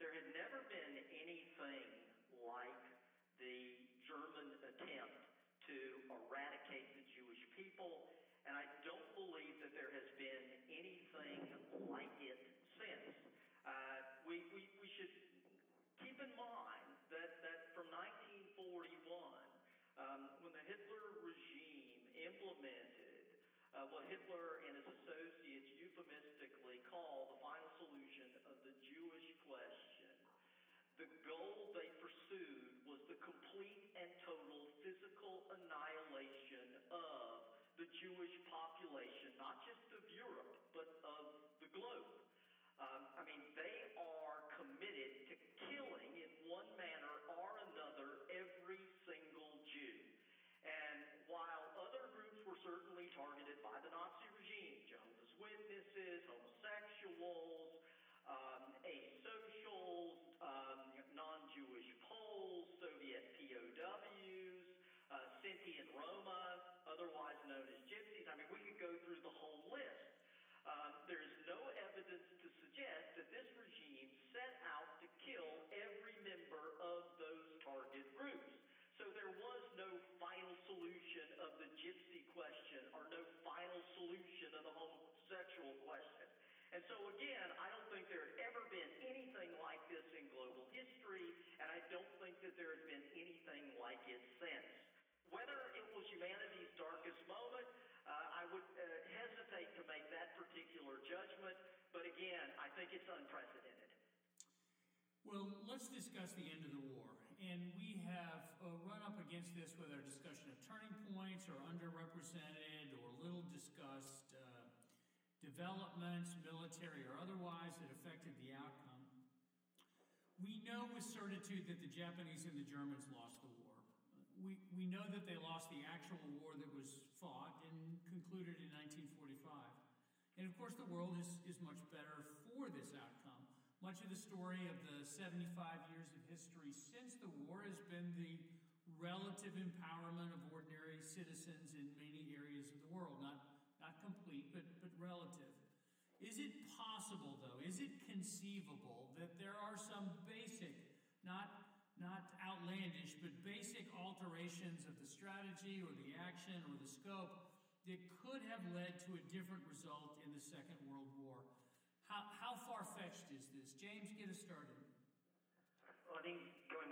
there had never been anything like the German attempt to eradicate the Jewish people, and I don't believe that there has been anything like it since. Uh, we, we, we should keep in mind that, that from 1941, um, when the Hitler regime implemented uh, what Hitler and his associates euphemistically call the final solution of the Jewish question, the goal they pursued was the complete and total physical annihilation of the Jewish population, not just of Europe, but of the globe. Um, I mean, they are committed to killing in one manner or another every single Jew. And while other groups were certainly targeted by the Nazi regime, Jehovah's Witnesses, homosexuals, um, asocials, um, non-Jewish Poles, Soviet POWs, uh, Sinti and Roma, otherwise known as Gypsies. I mean, we could go through the whole list. Um, there's no evidence to suggest that this regime set out to kill every member of those target groups. So there was no final solution of the gypsy question or no final solution of the homosexual question. And so again, I don't think there had ever been anything like this in global history, and I don't think that there has been anything like it since. Whether it was humanity's darkest moment, uh, I would uh, hesitate to make that particular judgment, but again, I think it's unprecedented. Well, let's discuss the end of the war. And we have uh, run up against this with our discussion of turning points or underrepresented or little discussed uh, developments, military or otherwise, that affected the outcome. We know with certitude that the Japanese and the Germans lost the war. We, we know that they lost the actual war that was fought and concluded in 1945. And of course, the world is, is much better for this outcome. Much of the story of the 75 years of history since the war has been the relative empowerment of ordinary citizens in many areas of the world. Not not complete, but, but relative. Is it possible, though, is it conceivable that there are some basic, not, not outlandish, but basic alterations of the strategy or the action or the scope that could have led to a different result in the Second World War. How, how far fetched is this? James, get us started. Well, I think going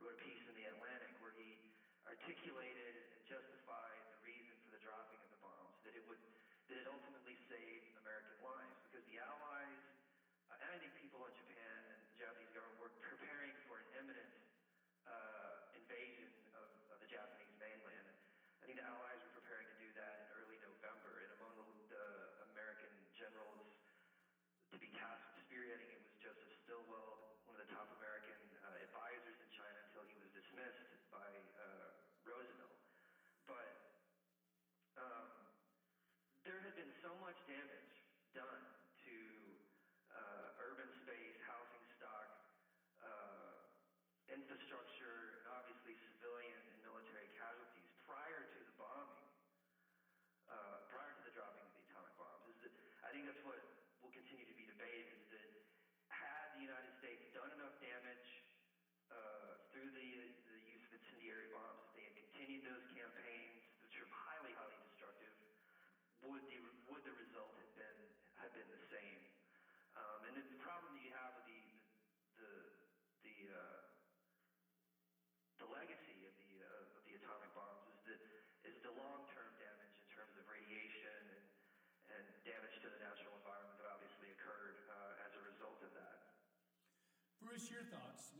wrote a piece in The Atlantic where he articulated and justified the reason for the dropping of the bombs, that it would, that it ultimately saved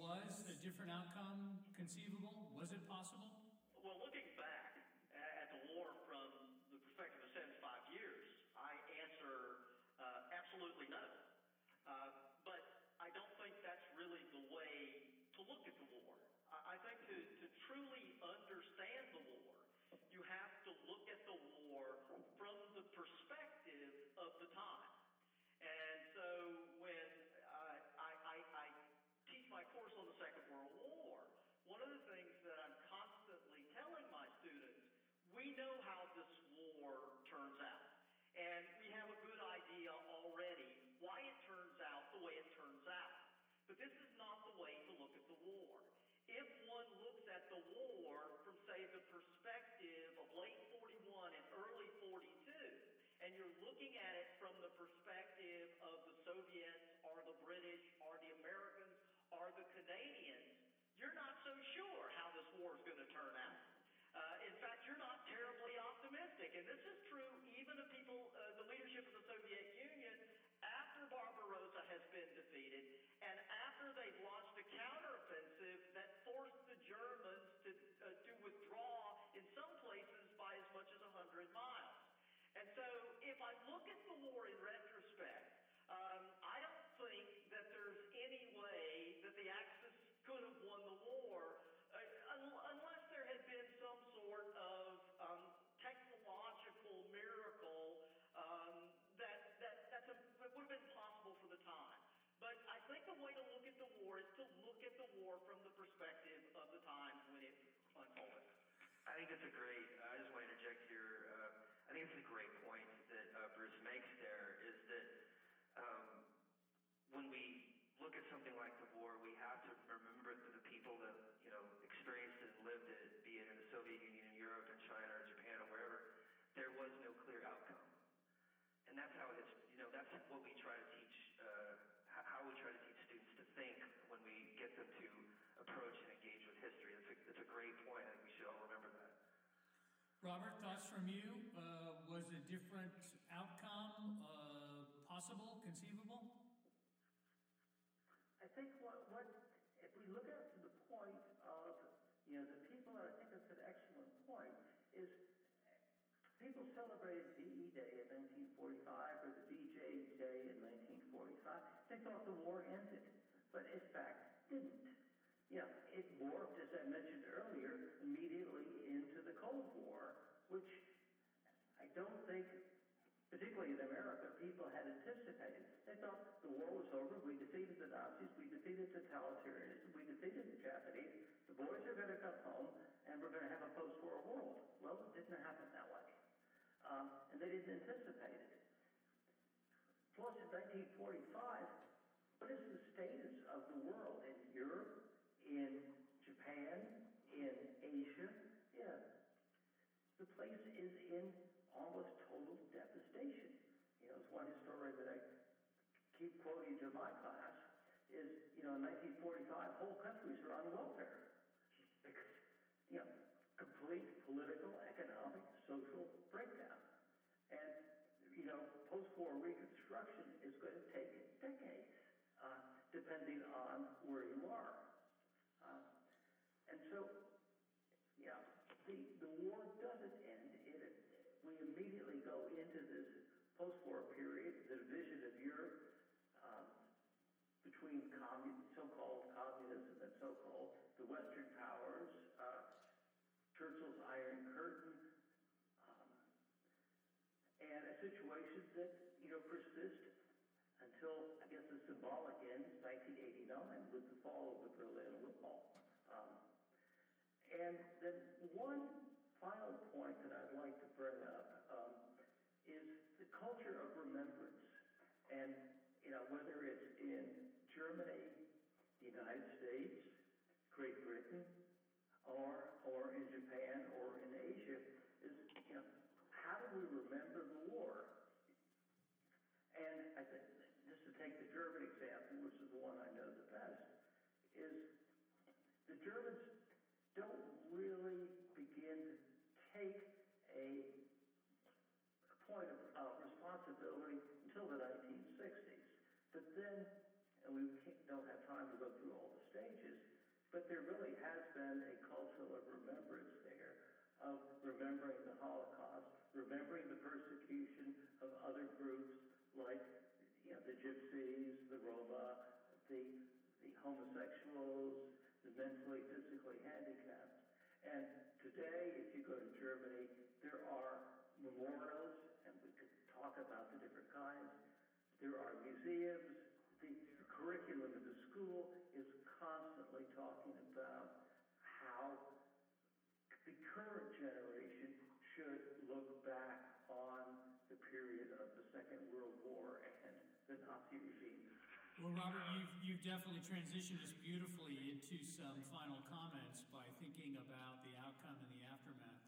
was a different outcome conceivable? Was it possible? Well, looking the war from, say, the perspective of late 41 and early 42, and you're looking at it from the perspective of the Soviets or the British or the Americans or the Canadians, you're not so sure how this war is going to turn out. Uh, in fact, you're not terribly optimistic. And this is true even of people, uh, the leadership of the Soviet Union, after Barbarossa has been defeated more in retrospect. Um, I don't think that there's any way that the Axis could have won the war uh, unless there had been some sort of um, technological miracle um, that, that, that's a, that would have been possible for the time. But I think the way to look at the war is to look at the war from the perspective of the times when it unfolded. I think that's a great uh, Robert, thoughts from you? Uh, was a different outcome uh, possible, conceivable? I think what, what, if we look at the point of, you know, the people, I think that's an excellent point, is people celebrated VE Day in 1945 or the VJ Day in 1945. They thought the war ended, but in fact didn't. You know it morphed particularly in America, people had anticipated. They thought the war was over. We defeated the Nazis. We defeated totalitarianism. We defeated the Japanese. The boys are going to come home, and we're going to have a post-war world. Well, it didn't happen that way, um, and they didn't anticipate it. Plus, in 1945, what is the state know, in 1945, whole countries are on welfare. Because, you know, complete political, economic, social breakdown. And, you know, post-war reconstruction is going to take decades, uh, depending on where you are. Uh, and so, yeah, the, the war doesn't end. It, we immediately go into this post-war period, the division of Europe um, between commun- so-called communism and so-called the Western powers, uh, Churchill's Iron Curtain, um, and a situation that you know persists until I guess the symbolic end, 1989, with the fall of the Berlin Wall. Um, and then one final point that I'd like to bring up um, is the culture of remembrance. And, you know, whether it's in Germany, the United States, Great Britain, or, or in Japan or in Asia, is, you know, how do we remember the war? And I think, just to take the German example, which is the one I know the best, is the Germans don't really begin to take a point of uh, responsibility until the 1960s. But then, and we don't have time to go through all the stages, but there really has been a culture of remembrance there, of remembering the Holocaust, remembering the persecution of other groups like you know, the Gypsies, the Roma, the, the homosexuals, the mentally, physically handicapped. And today, if you go to Germany, there are memorials, and we could talk about the different kinds. There are museums. The, the curriculum of the school is constantly talking about how the current generation should look back on the period of the Second World War and the Nazi regime. Well, Robert, you've, you've definitely transitioned us beautifully into some final comments by thinking about the outcome and the aftermath.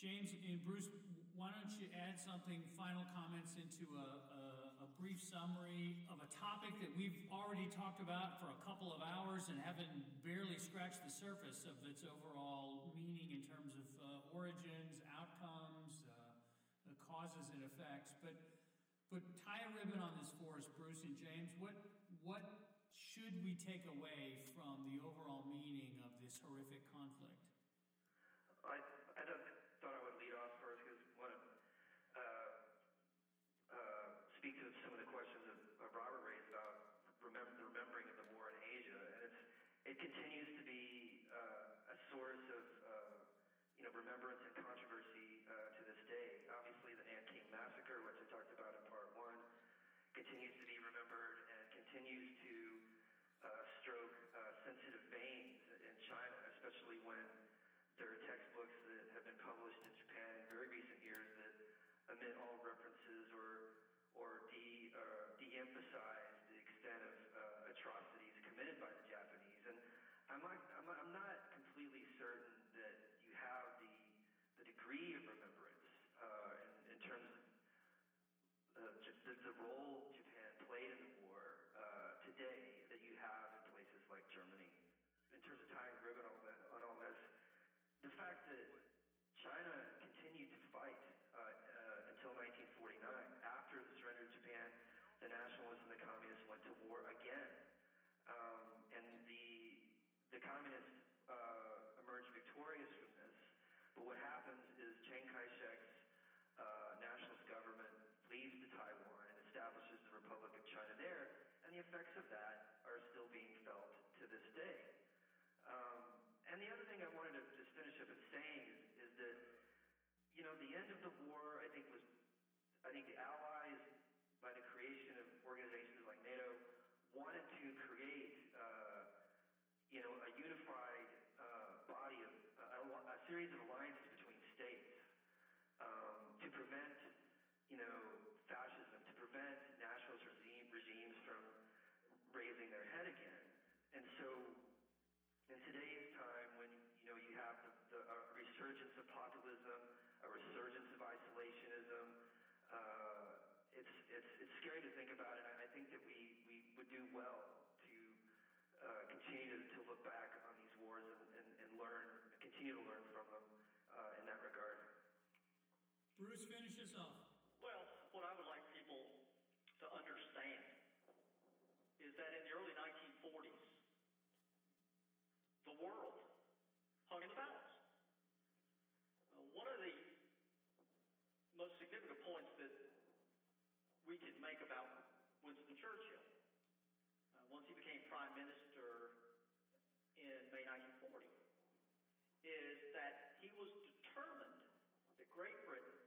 James and Bruce, why don't you add something, final comments into a, a, a brief summary of a topic that we've already talked about for a couple of hours and haven't barely scratched the surface of its overall meaning in terms of uh, origins, outcomes, uh, causes and effects. But but tie a ribbon on this for us, Bruce and James. What what should we take away from the overall meaning of this horrific conflict? I, I thought I would lead off first because I want to uh, uh, speak to some of the questions that uh, Robert raised about remember, the remembering of the war in Asia, and it's it continues to be uh, a source of uh, you know remembrance and controversy uh, to this day. Obviously, the Nanking massacre, which I talked about in part one, continues to be remembered and continues to uh, stroke uh, sensitive veins in China, especially when there are textbooks that have been published in Japan in very recent years that omit all references or or de uh, de-emphasize the extent of uh, atrocities committed by the Japanese. And I'm not, I'm not I'm not completely certain that you have the the degree of remembrance uh, in, in terms of uh, the, the role effects of that are still being felt to this day. Um, and the other thing I wanted to just finish up with saying is, is that, you know, the end of the war, I think, was, I think the Allies, by the creation of organizations like NATO, wanted would do well to uh, continue to, to look back on these wars and, and, and learn, continue to learn from them uh, in that regard. Bruce, finish us off. Well, what I would like people to understand is that in the early 1940s, the world hung in the balance. Uh, one of the most significant points that we can make about Winston Churchill, uh, once he became prime minister in May 1940, is that he was determined that Great Britain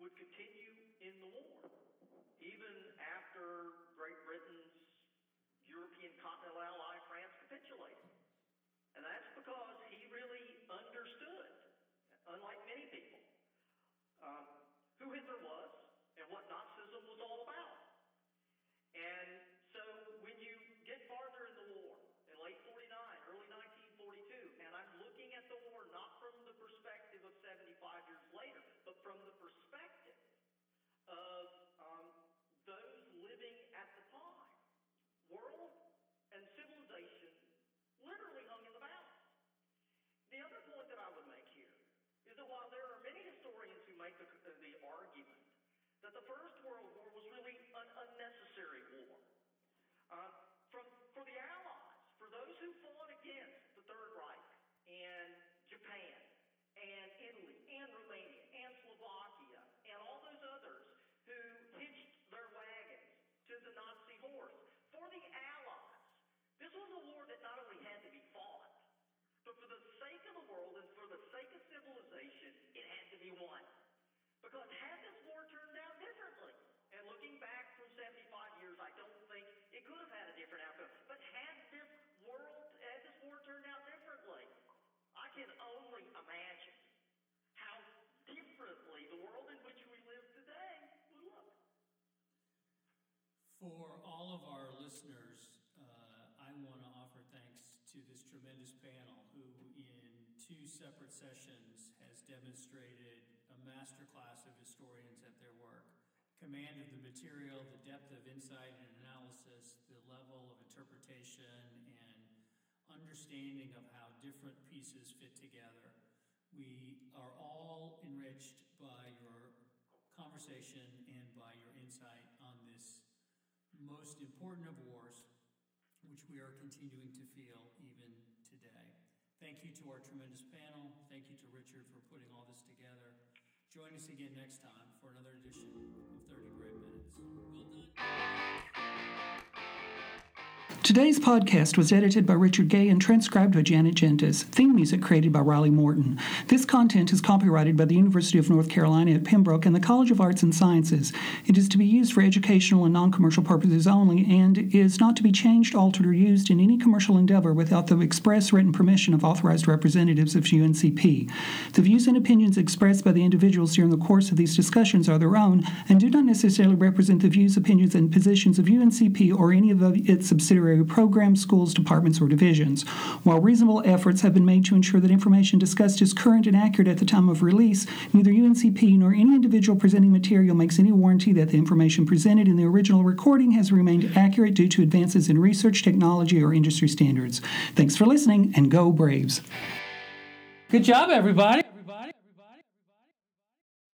would continue in the war, even after Great Britain's European continental ally, France, capitulated. And that's because he really understood, unlike many people, um, who Hitler was and what Nazism was all about. And so when you get farther in the war, in late 49, early 1942, and I'm looking at the war not from the perspective of 75 years later, but from the perspective of um, those living at the time. World and civilization literally hung in the balance. The other point that I would make here is that while there are many historians who make the, the argument that the First World War was really an unnecessary war, uh, from, for the Allies, for those who fought against the Third Reich and Japan and Italy and Romania and Slovakia and all those others who hitched their wagons to the Nazi horse. For the Allies, this was a war that not only had to be fought, but for the sake of the world and for the sake of civilization, it had to be won. Because had this war turned out differently, and looking back from 75 years, I don't think it could have had a different outcome. But had this world, had this war turned out differently, I can only imagine how differently the world in which we live today would look. For all of our listeners, uh, I want to offer thanks to this tremendous panel who, in two separate sessions, has demonstrated a masterclass of historians at their work. Command of the material, the depth of insight and analysis, the level of interpretation and understanding of how different pieces fit together. We are all enriched by your conversation and by your insight most important of wars, which we are continuing to feel even today. Thank you to our tremendous panel. Thank you to Richard for putting all this together. Join us again next time for another edition of 30 Great Minutes. Well done. Today's podcast was edited by Richard Gay and transcribed by Janet Gentis. Theme music created by Riley Morton. This content is copyrighted by the University of North Carolina at Pembroke and the College of Arts and Sciences. It is to be used for educational and non commercial purposes only and is not to be changed, altered, or used in any commercial endeavor without the express written permission of authorized representatives of UNCP. The views and opinions expressed by the individuals during the course of these discussions are their own and do not necessarily represent the views, opinions, and positions of UNCP or any of its subsidiary programs, schools, departments, or divisions. While reasonable efforts have been made to ensure that information discussed is current and accurate at the time of release, neither UNCP nor any individual presenting material makes any warranty that the information presented in the original recording has remained accurate due to advances in research, technology, or industry standards. Thanks for listening, and go Braves. Good job, everybody.